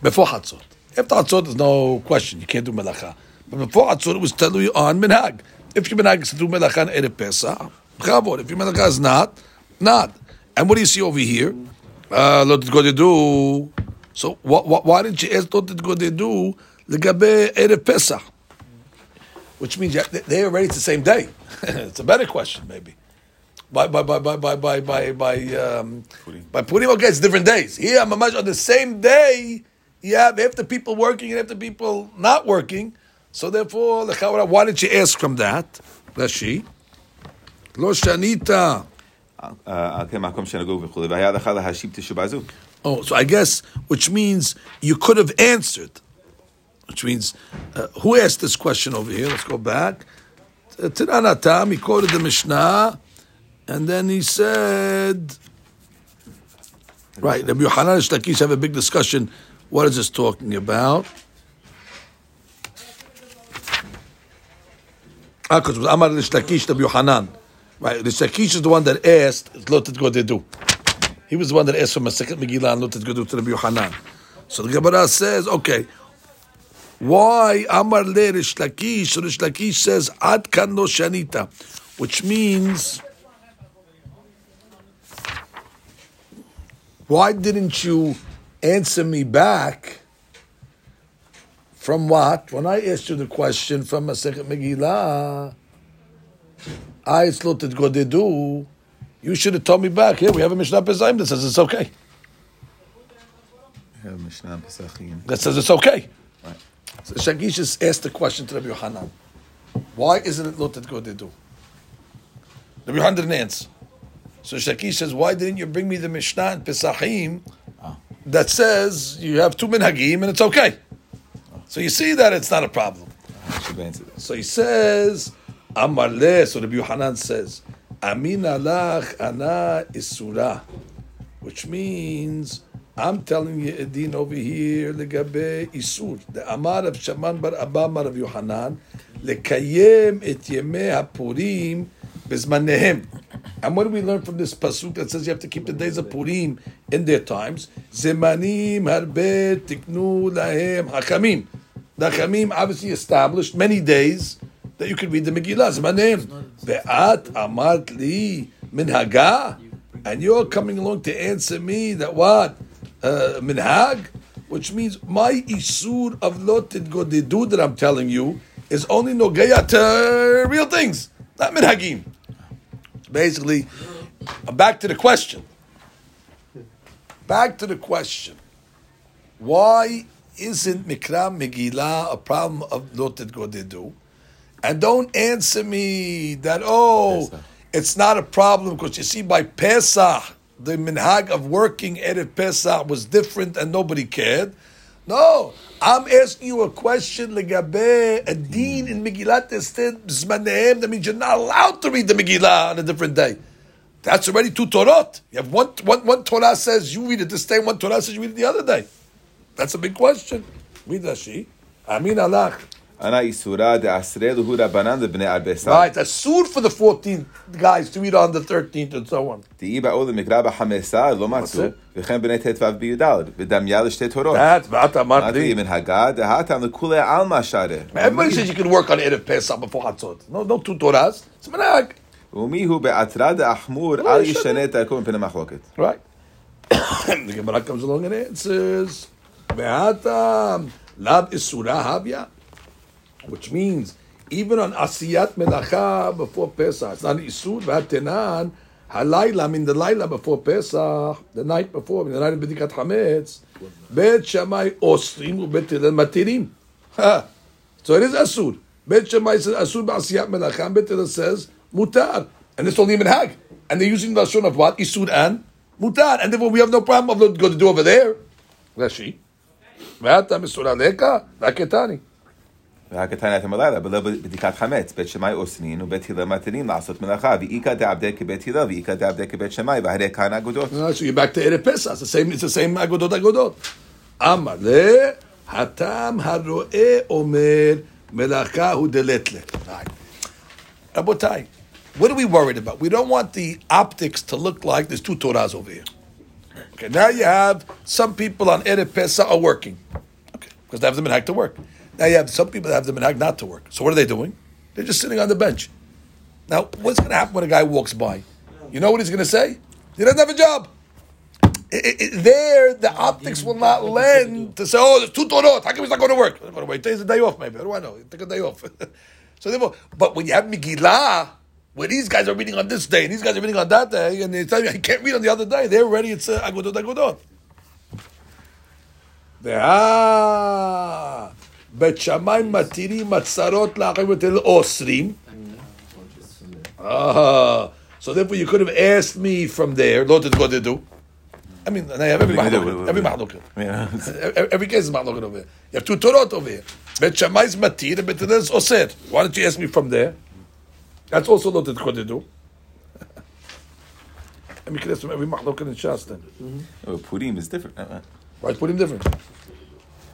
A: before Hatzot. After Hatzot, there's no question. You can't do melacha. But before Hatzot, it was telling you on minhag. If your minhag is to do melacha on Erev Pesach, chavod. If your melacha is not, not. And what do you see over here? Uh, lo go to do. So wh- wh- why didn't you ask lo go to do legabe Erev Pesach? Which means they- already it's the same day. it's a better question, maybe By by by by by by by by um, by Purim. Okay, it's different days. Here, mamash on the same day. You have half the people working and half the people not working. So therefore, lechawra, why did you ask from that? Rashi. Lo shanita.
B: אה, על כן מקום שנגעו וכולי, והיה לך להשיב תשובה זו.
A: Oh, so I guess which means you could have answered. Which means uh, who asked this question over here? Let's go back. Tiranatam, he quoted the Mishnah, and then he said, right, Rabbi Yohanan and Shlakish have a big discussion. What is this talking about? Ah, because it was Amar Lishlakish, Rabbi Yohanan. Right, The Lishlakish is the one that asked, Lo do. He was the one that asked from a second Megillah and Lo do to Rabbi Yohanan. So the Gemara says, okay, why Amar le Reish Lakish? So Reish Lakish says Ad kan shanita, which means Why didn't you answer me back? From what? When I asked you the question from Masechet Megillah, I slotted Godedu. You should have told me back. Here we have a Mishnah Pesachim that says it's okay. That says it's okay.
B: Right.
A: So Shagish just asked the question to Rabbi Yohanan. Why isn't it lotet Godedu? Rabbi Yohanan didn't answer. So Shakish says, why didn't you bring me the Mishnah and Pesachim that says you have two minhagim and it's okay. So you see that it's not a problem. So he says, Amar le, so Rabbi Yohanan says, Amin alach ana isura, which means I'm telling you a din over here legabe isur. The Amar of Shimon bar Abba Amar of Yohanan et yemei hapurim bezmanehem. And what do we learn from this pasuk that says you have to keep the days of Purim in their times? Zemanim harbe tiknu lahem hakamim. The Chamim obviously established many days that you could read the Megillah. Zemanim. Ve'at amart li minhaga. And you're coming along to answer me that what? Uh, minhag? Which means my isur of loted godidu that I'm telling you is only nogeya to real things, not minhagim. Basically, uh, back to the question. Back to the question. Why isn't Mikra Megillah a problem of Lotet Godedu? And don't answer me that, oh,
B: Pesach.
A: it's not a problem because you see, by Pesach, the minhag of working Erev Pesach was different and nobody cared. No, I'm asking you a question, legabe, a deen in Megillat Esther, Zmanehem, that means you're not allowed to read the Megillah on a different day. That's already two Torot. You have one, one, one Torah says you read it this day, one Torah says you read it the other day. That's a big question. Read Rashi. Amin alach.
B: Ana isura de asre luhu rabbanan de bnei arbesa.
A: Right, a suit for the 14 guys to read on the 13th and so on.
B: תהי באו למקרא בחמסה לא מצאו, וכן בני ט"ו בי"ד, ודמיה לשתי תורות.
A: That's what I'm
B: אמרתי מנהגה דהתם לכולי עלמא שרה.
A: Everybody says you can work on Erev Pesach before Hatzot. No, no two Torahs. It's minhag.
B: ומי הוא בעתרא דאחמור אל ישנה את דרכו מפני מחלוקת.
A: Right. the Gemara comes along and answers, Ve'atam lab isura havya, which means even on Asiyat Melacha before Pesach, it's not Isur V'Atenan, Halayla, I mean the Layla before Pesach, the night before, I mean the night of Bidikat Hametz, Bet Shammai Osrim u'Bet Hillel Matirim. So it is Asud. Bet Shammai says Asur Asiyat Melacha, and Bet says Mutar. And it's only Minhag. And they're using the version of what? Isur and Mutar. And therefore we have no problem of what to do over there. Rashi. ואתה מסורה לקה, והקטני.
B: והקטן אתם הלילה, בלא בדיקת חמץ, בית שמאי אוסנין ובית הלל מתירים לעשות מלאכה, ואיכא דעבדי כבית הלל, ואיכא דעבדי כבית שמאי, והרי כאן אגודות.
A: Uh, so you're back to Erev Pesach. It's the same, it's the same agodot agodot. אמר לה, הטעם הרואה אומר, מלאכה הוא דלתלה. רבותיי, what are we worried about? We don't want the optics to look like there's two Torahs over here. Okay, now you have some people on Erev Pesach are working. Okay, because they have the minhag to work. Now you have some people that have the minhag not to work. So what are they doing? They're just sitting on the bench. Now, what's going to happen when a guy walks by? You know what he's going to say? He doesn't have a job. I- I- I- there, the optics will not lend to say, oh, there's two Torot. How come he's not going to work? By the way, today's a day off, maybe. What do I know? Take a day off. so therefore, but when you have Megillah, where these guys are reading on this day and these guys are reading on that day, and they tell you, I can't read on the other day, they're ready, it's uh, Agudot Agudot. וה... בית שמאי מתירים הצרות לאחרים ותל אוסרים. Ah, so therefore you could have asked me from there, לא תדגוד תדעו. I mean, I have every
B: We can do
A: mahloket,
B: it.
A: every mahloket.
B: Yeah.
A: Every every case is mahloket over here. You have two Torot over here. Bet Shammai is matir, and Bet Hillel is oser. Why don't you ask me from there? That's also not the do. And we can ask from every mahloket in Shas then.
B: Oh, Purim is different. uh, uh,
A: Why is Purim different?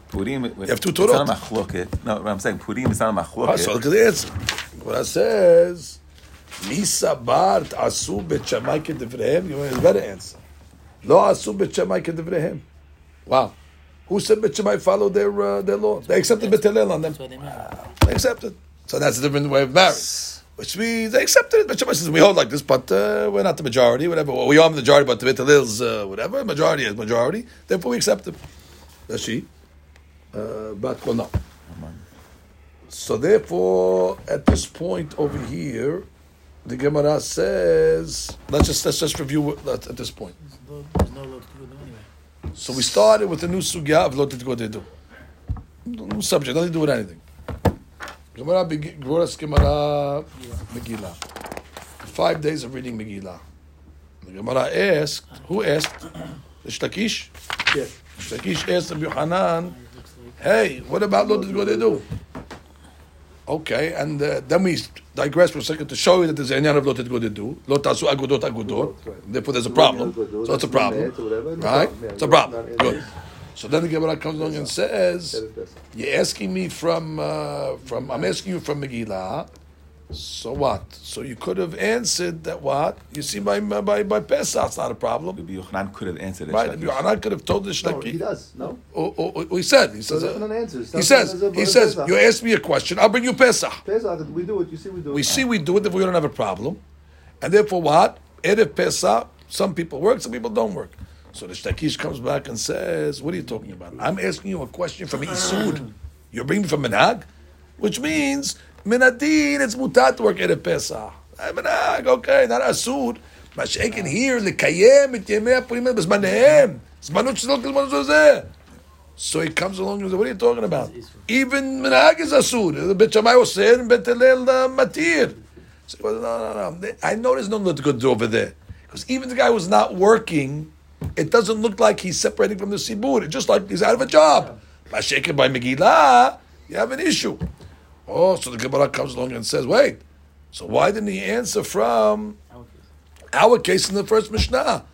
B: Purim, you
A: have two
B: It's not a
A: Torot.
B: machloket. No, what I'm saying, Purim is not a
A: Ah, so
B: machloket.
A: look at the answer. What it says, Misa bar asu bet Shammai kedivrehem. You want a better answer. Lo asu bet Shammai kedivrehem. Wow. Who said bet Shammai followed their uh, their law? They accepted bet Hillel on them.
E: That's they mean.
A: They accepted. So that's a different way of marriage. Which means they accepted it. Bet Shammai says we hold like this, but uh, we're not the majority. Whatever. Well, we are the majority, but the bet Hillel's uh, whatever. Majority is majority. Therefore, we accept it. That's she. Uh, but well, no. So therefore, at this point over here, the Gemara says, let's just let's just review what- at, at this point.
E: There's no- There's no lot to do anyway.
A: So we started with the new sugya of lotet godedu. New subject, nothing to do with anything. Gemara beg- Gemara Megillah. Five days of reading Megillah. The Gemara asked, who asked? The Shlakish? Yes. Lakish asked Rabbi Yohanan, hey, what about Lot go they do? Okay, and uh, then we digress for a second to show you that there's an of Lot go they do. Lot asu agudot agudot. Therefore, there's a problem. So it's a problem, right? It's a problem. Good. So then the Gemara comes along and says, "You're asking me from uh, from I'm asking you from Megillah. So what? So you could have answered that what? You see, by by by Pesach's not a problem,
B: Rabbi Yochanan could have answered it.
A: right?
B: Shlomo.
A: Yohanan could have told the
D: No, he does. No.
A: Oh, oh, oh, he said, he says,
D: So
A: uh,
D: answers.
A: he says, he says, you ask me a question, I'll bring you Pesach.
D: Pesach, we do it. You see, we do it.
A: We see we do it if we don't have a problem, and therefore what? Erev Pesach, some people work, some people don't work. So the Shtakish comes back and says, "What are you talking about? I'm asking you a question from Isud. You're bringing me from Minhag, which means Minadin it's mutat to work Erev Pesach. Eh, Minhag, okay, not Asud. מה שכן here, לקיים את ימי הפורים האלה בזמניהם. זמנות שלא כזמנות של זה. So he comes along and says, what are you talking about? Even Minhag is Asud. The Bet Shammai was saying, Bet Hillel uh, Matir. So, well, no, no, no. I know there's no good good over there. Because even the guy who's not working, it doesn't look like he's separating from the Sibur. It's just like he's out of a job. By shaking by Megillah, you have an issue. Oh, so the Gemara comes along and says, wait, so why didn't he answer from our case in the first Mishnah?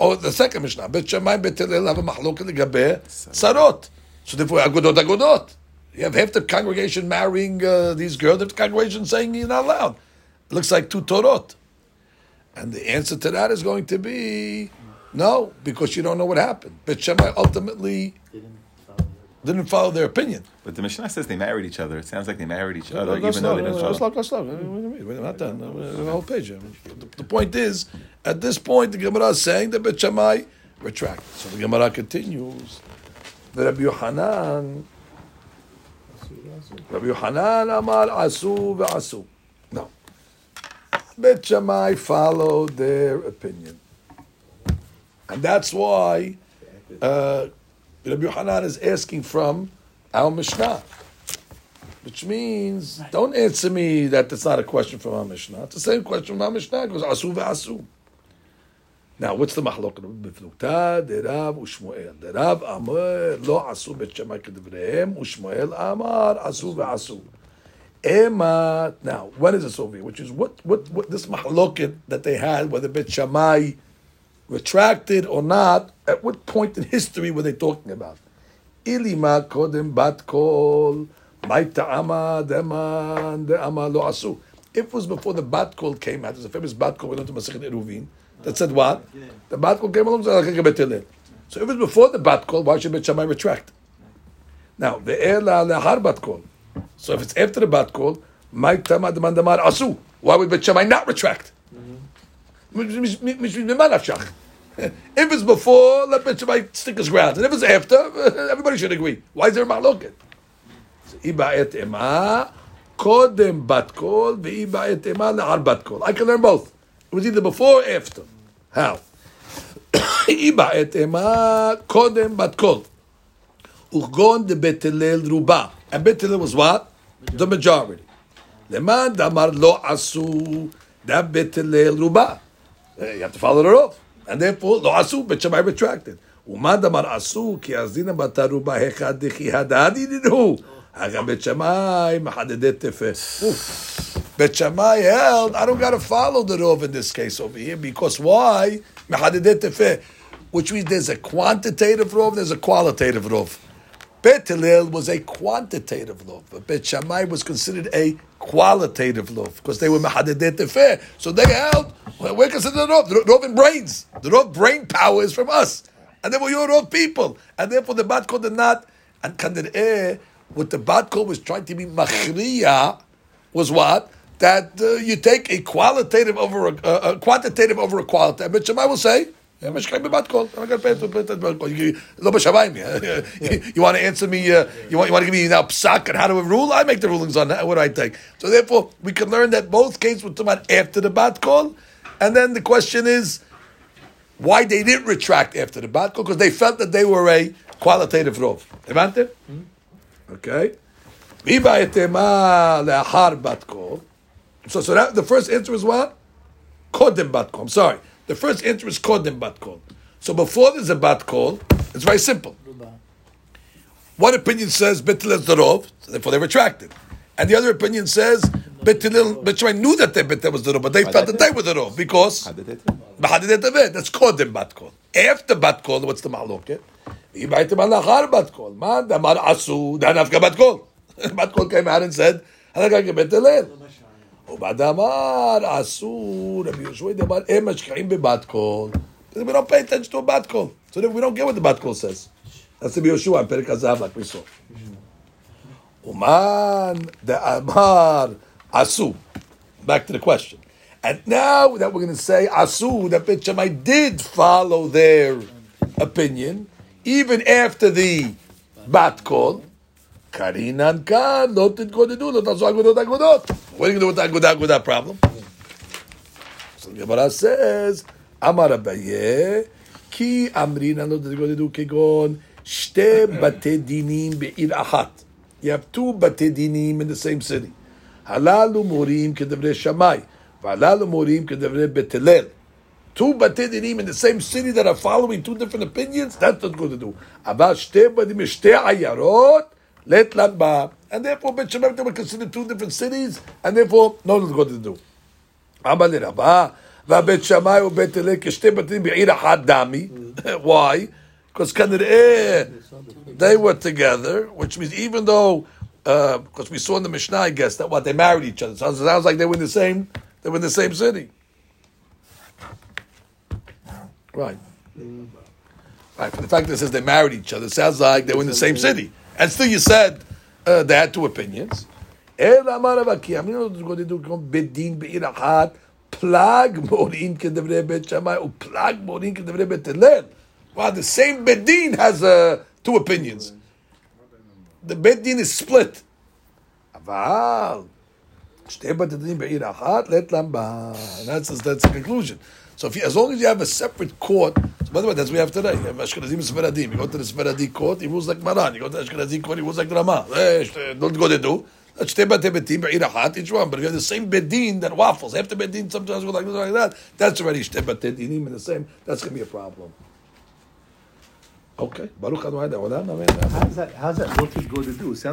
A: Or the second Mishnah. Bet Shammai, Bet have a mahloket legabe sarot. So therefore, agudot, agudot. You have half the congregation marrying uh, these girls, half the congregation saying you're not allowed. It looks like two Torot. And the answer to that is going to be no, because you don't know what happened. Bet Shammai ultimately didn't follow their opinion.
B: But the Mishnah says they married each other. It sounds like they married each other, even though they didn't follow.
A: slow, go slow. Wait a minute, We're not done. The whole page. The, point is, at this point, the Gemara is saying that Bet Shammai retract. So the Gemara continues. The Rabbi Yohanan, Rabbi Yohanan Amar Asu ve'asu. No. Bet Shammai followed their opinion. And that's why uh, Rabbi Yohanan is asking from our Mishnah. Which means, don't answer me that that's not a question from our Mishnah. It's the same question from our Mishnah. It goes asu ve'asu. Now, what's the mahlok? Derav, ushmuel. Derav amar lo asu bet Shammai kedivrehem, ushmuel amar asu ve'asu. Ema. Now, when is this over here? Which is what, what, what this mahloket that they had, whether Bet Shammai retracted or not, at what point in history were they talking about? Ilima kodem bat kol, lo asu. If it was before the bat kol came out, there's a famous bat kol we learned to Masechet Eruvin that said what? The bat kol came along. So if it was before the bat kol, why should Bet Shammai retract? Now, the er ela lehar bat kol. So if it's after the bat kol. Why would Bet Shammai not retract? Mm-hmm. If it's before, let Bet Shammai stick his ground. And if it's after, everybody should agree. Why is there a ema, kodem bat kol, bat kol. I can learn both. It was either before or after. How? Iba et ema, kodem bat kol. Urgon de Bet Hillel ruba. And Bet Hillel was what? The majority. Leman damar lo asu, that Bet Hillel ruba. Uh, You have to follow the rule. And therefore, lo asu, Bet Shammai retracted. ומה דמר אסור, כי אז דינא בתרובה היכא דכי הדדי דינו. הגה בית שמאי מחדדי תפס. Bet Shammai held, I don't got to follow the Rov in this case over here, because why? Mehadedeh tefeh. Which means there's a quantitative Rov, there's a qualitative Rov. Bet Hillel was a quantitative Rov, but Bet Shammai was considered a qualitative Rov, because they were Mehadedeh tefeh. So they held, we're considered Rov, the Rov in brains. The Rov brain power is from us. And therefore you're Rov people. And therefore the Bat did not, and Kandir'eh, what the Bat was trying to be Machriya, was what? That uh, you take a qualitative over a, uh, a quantitative over a qualitative. But Shammai will say, "Yeah, משקעים בבת קול. I'm not going to pay to pay to בבת קול. You- לא בשמיים. You- You want to answer me, uh, you, want, you want to give me now psak and how to rule? I make the rulings on that. What do I take? So therefore, we can learn that both cases were talking about after the bat call. And then the question is, why they didn't retract after the bat call? Because they felt that they were a qualitative rov. הבנתם? Okay. מי בהתאמה לאחר בת קול? So, so that, the first answer is what? Kodem bat kol. I'm sorry. The first answer is kodem bat kol. So before there's a bat call, it's very simple. One opinion says Betilel is the Rov, so therefore they retracted. And the other opinion says Betilel, Betilel knew that they Betilel was the Rov, but they felt that they were the Rov because B'hadidet Aved, that's called them bat call. After bat call, what's the mahloket? אם הייתם על לאחר בת קול, מה דאמר עשו, דן נפקא בת קול. בת קול came out and said, הלכה כבית הלל. ובעד אמר עשו, רבי יהושע אמר, הם משקיעים בבת קול. We don't pay attention to a bat call. So then we don't get what the bat call says. That's Rabbi Yeshua in Perek HaZahav, like we saw. Uman de'amar asu. Back to the question. And now that we're going to say asu, that Bet Shammai did follow their opinion, even after the bat call. Karinan ka, lo tidgodidu, lo tazo agudot agudot. What do you do with the agudot agudot problem? So the Gemara says, Amar Abaye, ki amrina lo tidgodidu kegon, shte bate dinim be'ir ahat. You have two bate dinim in the same city. Halalu morim kedevre Shammai, v'halalu morim kedevre Bet Hillel. Two bate dinim in the same city that are following two different opinions, that's not going to do. About shte bate dinim, shte ayarot, let לן בה. And therefore, בית שמאי they were considered two different cities, and therefore, no not good to do. אמר לרבה, והבית שמאי ובית הלל כשתי בתים בעיר אחת דמי. Why? Because כנראה they were together, which means even though, because we saw in the Mishnah, I guess, that what, they married each other. So it sounds like they were in the same, they were in the same city. Right. Right, for the fact that it says they married each other, it sounds like they were in the same city. And still you said they had two opinions. Wow, the same Bedin has two opinions. The Bedin is split. That's, that's the conclusion. So, if as long as you have a separate court by the way, that's what we have today. You have Ashkenazim and Sferadim. You go to the Sferadi court, he rules like Maran. You go to the Ashkenazi court, he rules like Rama. Eh, shte- don't go to do. That's שתי בתי ביתים בעיר אחת, each one. But if you have the same beit din that waffles, after beit din sometimes go like this, like that, that's already שתי בתי דינים in the same, that's going to be a problem. Okay, ברוך אדוני לעולם, אמן.
D: How's that, how's that what to go to do? Sounds